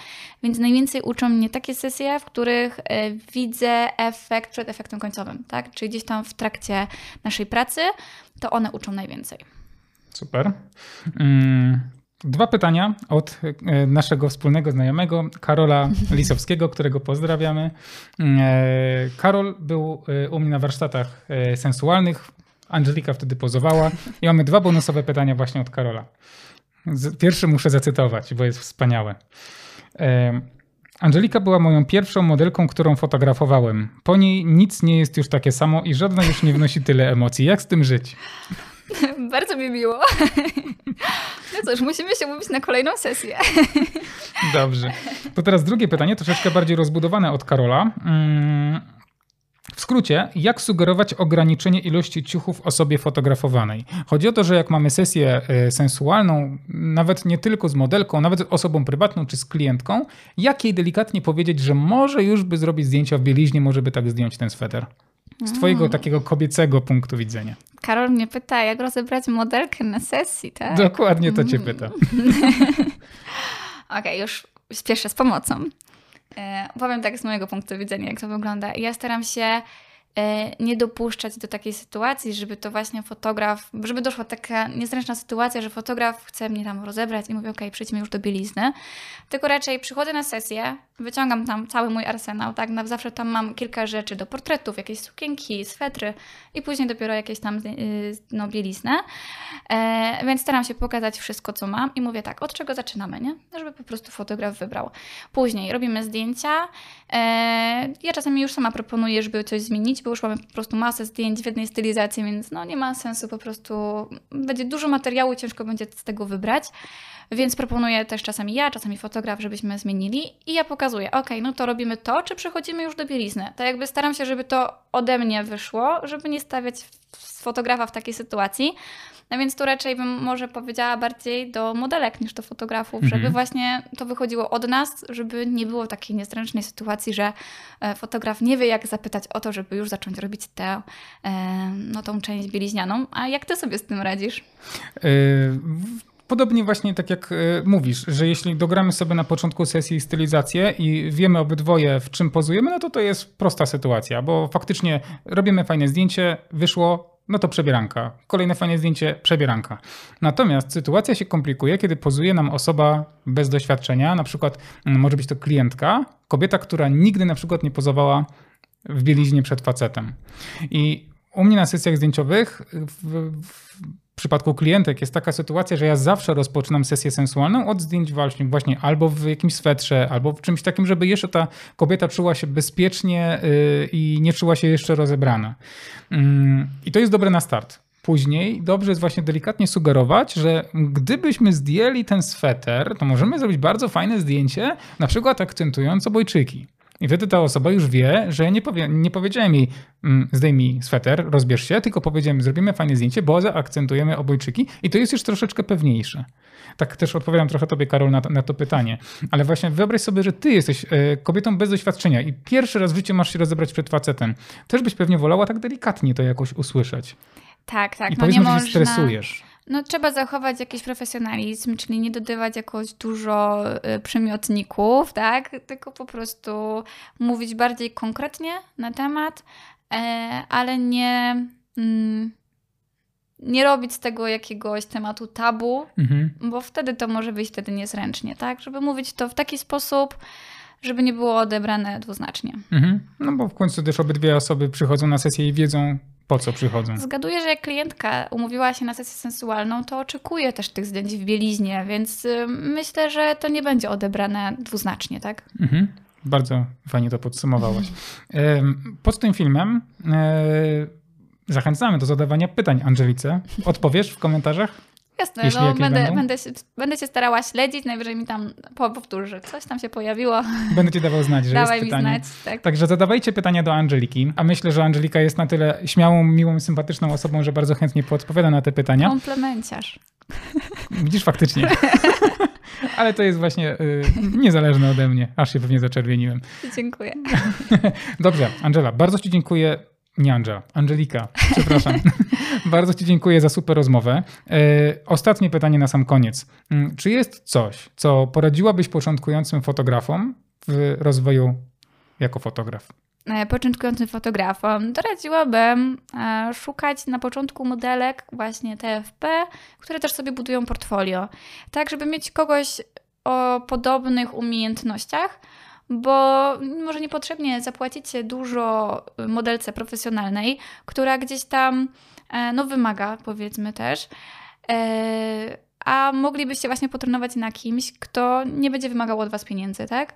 Więc najwięcej uczą mnie takie sesje, w których e, widzę efekt przed efektem końcowym, tak? Czyli gdzieś tam w trakcie naszej pracy, to one uczą najwięcej. Super. Mm, Dwa pytania od e, naszego wspólnego znajomego, Karola Lisowskiego, którego pozdrawiamy. Mm, e, Karol był e, u mnie na warsztatach sensualnych. Angelika wtedy pozowała. I mamy dwa bonusowe pytania właśnie od Karola. Pierwszy muszę zacytować, bo jest wspaniałe. Angelika była moją pierwszą modelką, którą fotografowałem. Po niej nic nie jest już takie samo i żadna już nie wnosi tyle emocji. Jak z tym żyć? Bardzo mi miło. No cóż, musimy się mówić na kolejną sesję. Dobrze. To teraz drugie pytanie, troszeczkę bardziej rozbudowane od Karola. Mm, W skrócie, jak sugerować ograniczenie ilości ciuchów osobie fotografowanej? Chodzi o to, że jak mamy sesję e, sensualną, nawet nie tylko z modelką, nawet osobą prywatną czy z klientką, jak jej delikatnie powiedzieć, że może już by zrobić zdjęcia w bieliźnie, może by tak zdjąć ten sweter? Z twojego takiego kobiecego punktu widzenia. Karol mnie pyta, jak rozebrać modelkę na sesji, tak? Dokładnie to cię pyta. Okej, już spieszę z pomocą. E, powiem tak z mojego punktu widzenia, jak to wygląda. Ja staram się e, nie dopuszczać do takiej sytuacji, żeby to właśnie fotograf, żeby doszła taka niezręczna sytuacja, że fotograf chce mnie tam rozebrać i mówi, okej, przejdźmy już do bielizny. Tylko raczej przychodzę na sesję, wyciągam tam cały mój arsenał, tak? Na zawsze tam mam kilka rzeczy do portretów, jakieś sukienki, swetry i później dopiero jakieś tam y, no, bieliznę. E, więc staram się pokazać wszystko, co mam i mówię tak, od czego zaczynamy, nie? Żeby po prostu fotograf wybrał. Później robimy zdjęcia. E, ja czasami już sama proponuję, żeby coś zmienić, bo już mamy po prostu masę zdjęć w jednej stylizacji, więc no nie ma sensu po prostu. Będzie dużo materiału, ciężko będzie z tego wybrać. Więc proponuję też czasami ja, czasami fotograf, żebyśmy zmienili i ja pokazuję, ok, no to robimy to, czy przechodzimy już do bielizny. Tak jakby staram się, żeby to ode mnie wyszło, żeby nie stawiać fotografa w takiej sytuacji. No więc tu raczej bym może powiedziała bardziej do modelek niż do fotografów, Mhm. żeby właśnie to wychodziło od nas, żeby nie było takiej niezręcznej sytuacji, że e, fotograf nie wie jak zapytać o to, żeby już zacząć robić tę, e, no tą część bieliźnianą. A jak ty sobie z tym radzisz? Yy, Podobnie właśnie tak jak yy, mówisz, że jeśli dogramy sobie na początku sesji stylizację i wiemy obydwoje w czym pozujemy, no to to jest prosta sytuacja, bo faktycznie robimy fajne zdjęcie, wyszło, no to przebieranka. Kolejne fajne zdjęcie, przebieranka. Natomiast sytuacja się komplikuje, kiedy pozuje nam osoba bez doświadczenia, na przykład mm, może być to klientka, kobieta, która nigdy na przykład nie pozowała w bieliźnie przed facetem. I u mnie na sesjach zdjęciowych w, w, przypadku klientek jest taka sytuacja, że ja zawsze rozpoczynam sesję sensualną od zdjęć właśnie, właśnie albo w jakimś swetrze, albo w czymś takim, żeby jeszcze ta kobieta czuła się bezpiecznie yy, i nie czuła się jeszcze rozebrana. Yy, I to jest dobre na start. Później dobrze jest właśnie delikatnie sugerować, że gdybyśmy zdjęli ten sweter, to możemy zrobić bardzo fajne zdjęcie, na przykład akcentując obojczyki. I wtedy ta osoba już wie, że nie, powie, nie powiedziałem jej mm, zdejmij sweter, rozbierz się, tylko powiedziałem zrobimy fajne zdjęcie, bo zaakcentujemy obojczyki i to jest już troszeczkę pewniejsze. Tak też odpowiadam trochę tobie, Karol, na to, na to pytanie. Ale właśnie wyobraź sobie, że ty jesteś e, kobietą bez doświadczenia i pierwszy raz w życiu masz się rozebrać przed facetem. Też byś pewnie wolała tak delikatnie to jakoś usłyszeć. Tak, tak. I no powiedzmy, nie że można... stresujesz. No, trzeba zachować jakiś profesjonalizm, czyli nie dodawać jakoś dużo y, przymiotników, tak? Tylko po prostu mówić bardziej konkretnie na temat, e, ale nie, mm, nie robić z tego jakiegoś tematu tabu, Mhm. bo wtedy to może wyjść wtedy niezręcznie, tak? Żeby mówić to w taki sposób, żeby nie było odebrane dwuznacznie. Mhm. No bo w końcu też obydwie osoby przychodzą na sesję i wiedzą, po co przychodzą. Zgaduję, że jak klientka umówiła się na sesję sensualną, to oczekuje też tych zdjęć w bieliźnie, więc y, myślę, że to nie będzie odebrane dwuznacznie, tak? Mhm. Bardzo fajnie to podsumowałaś. Pod tym filmem e, zachęcamy do zadawania pytań Angelice. Odpowiesz w komentarzach? Jasne, Jeśli no, będę, będę, się, będę się starała śledzić, najwyżej mi tam po- powtórzy, że coś tam się pojawiło, Będę ci dawał znać, że dawaj jest mi pytanie. znać. Tak. Także zadawajcie pytania do Angeliki, a myślę, że Angelika jest na tyle śmiałą, miłą, sympatyczną osobą, że bardzo chętnie podpowiada na te pytania. Komplemenciarz. Widzisz, faktycznie. Ale to jest właśnie y, niezależne ode mnie, aż się pewnie zaczerwieniłem. Dziękuję. Dobrze, Angela, bardzo Ci dziękuję. Nie Angela, Angelika, przepraszam. bardzo Ci dziękuję za super rozmowę. E, ostatnie pytanie na sam koniec. Mm, Czy jest coś, co poradziłabyś początkującym fotografom w rozwoju jako fotograf? E, Początkującym fotografom doradziłabym e, szukać na początku modelek właśnie TFP, które też sobie budują portfolio. Tak, żeby mieć kogoś o podobnych umiejętnościach, bo może niepotrzebnie zapłacicie dużo modelce profesjonalnej, która gdzieś tam e, no, wymaga, powiedzmy też. A moglibyście właśnie potrenować na kimś, kto nie będzie wymagał od Was pieniędzy, tak?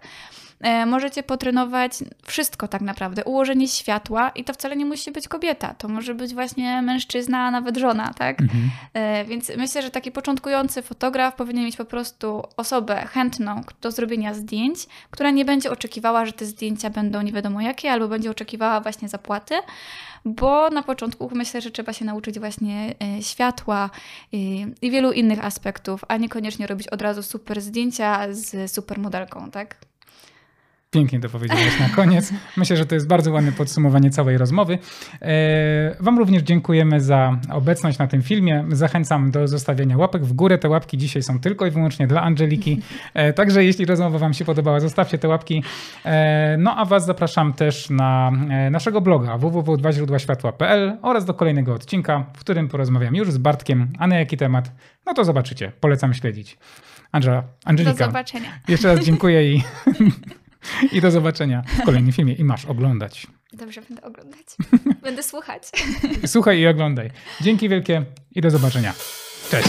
E, Możecie potrenować wszystko tak naprawdę. Ułożenie światła i to wcale nie musi być kobieta. To może być właśnie mężczyzna, a nawet żona, tak? Mhm. E, Więc myślę, że taki początkujący fotograf powinien mieć po prostu osobę chętną do zrobienia zdjęć, która nie będzie oczekiwała, że te zdjęcia będą nie wiadomo jakie, albo będzie oczekiwała właśnie zapłaty, bo na początku myślę, że trzeba się nauczyć właśnie e, światła i, i wielu innych aspektów, a niekoniecznie robić od razu super zdjęcia z super modelką, tak? Pięknie to powiedziałeś na koniec. Myślę, że to jest bardzo ładne podsumowanie całej rozmowy. E, Wam również dziękujemy za obecność na tym filmie. Zachęcam do zostawiania łapek w górę. Te łapki dzisiaj są tylko i wyłącznie dla Angeliki. E, Także jeśli rozmowa Wam się podobała, zostawcie te łapki. E, No a Was zapraszam też na naszego bloga www.dwaźródłaświatła.pl oraz do kolejnego odcinka, w którym porozmawiam już z Bartkiem, a na jaki temat, no to zobaczycie. Polecam śledzić. Angela, Do Angelika, zobaczenia. jeszcze raz dziękuję i, i do zobaczenia w kolejnym filmie. I masz oglądać. Dobrze, będę oglądać. Będę słuchać. Słuchaj i oglądaj. Dzięki wielkie i do zobaczenia. Cześć.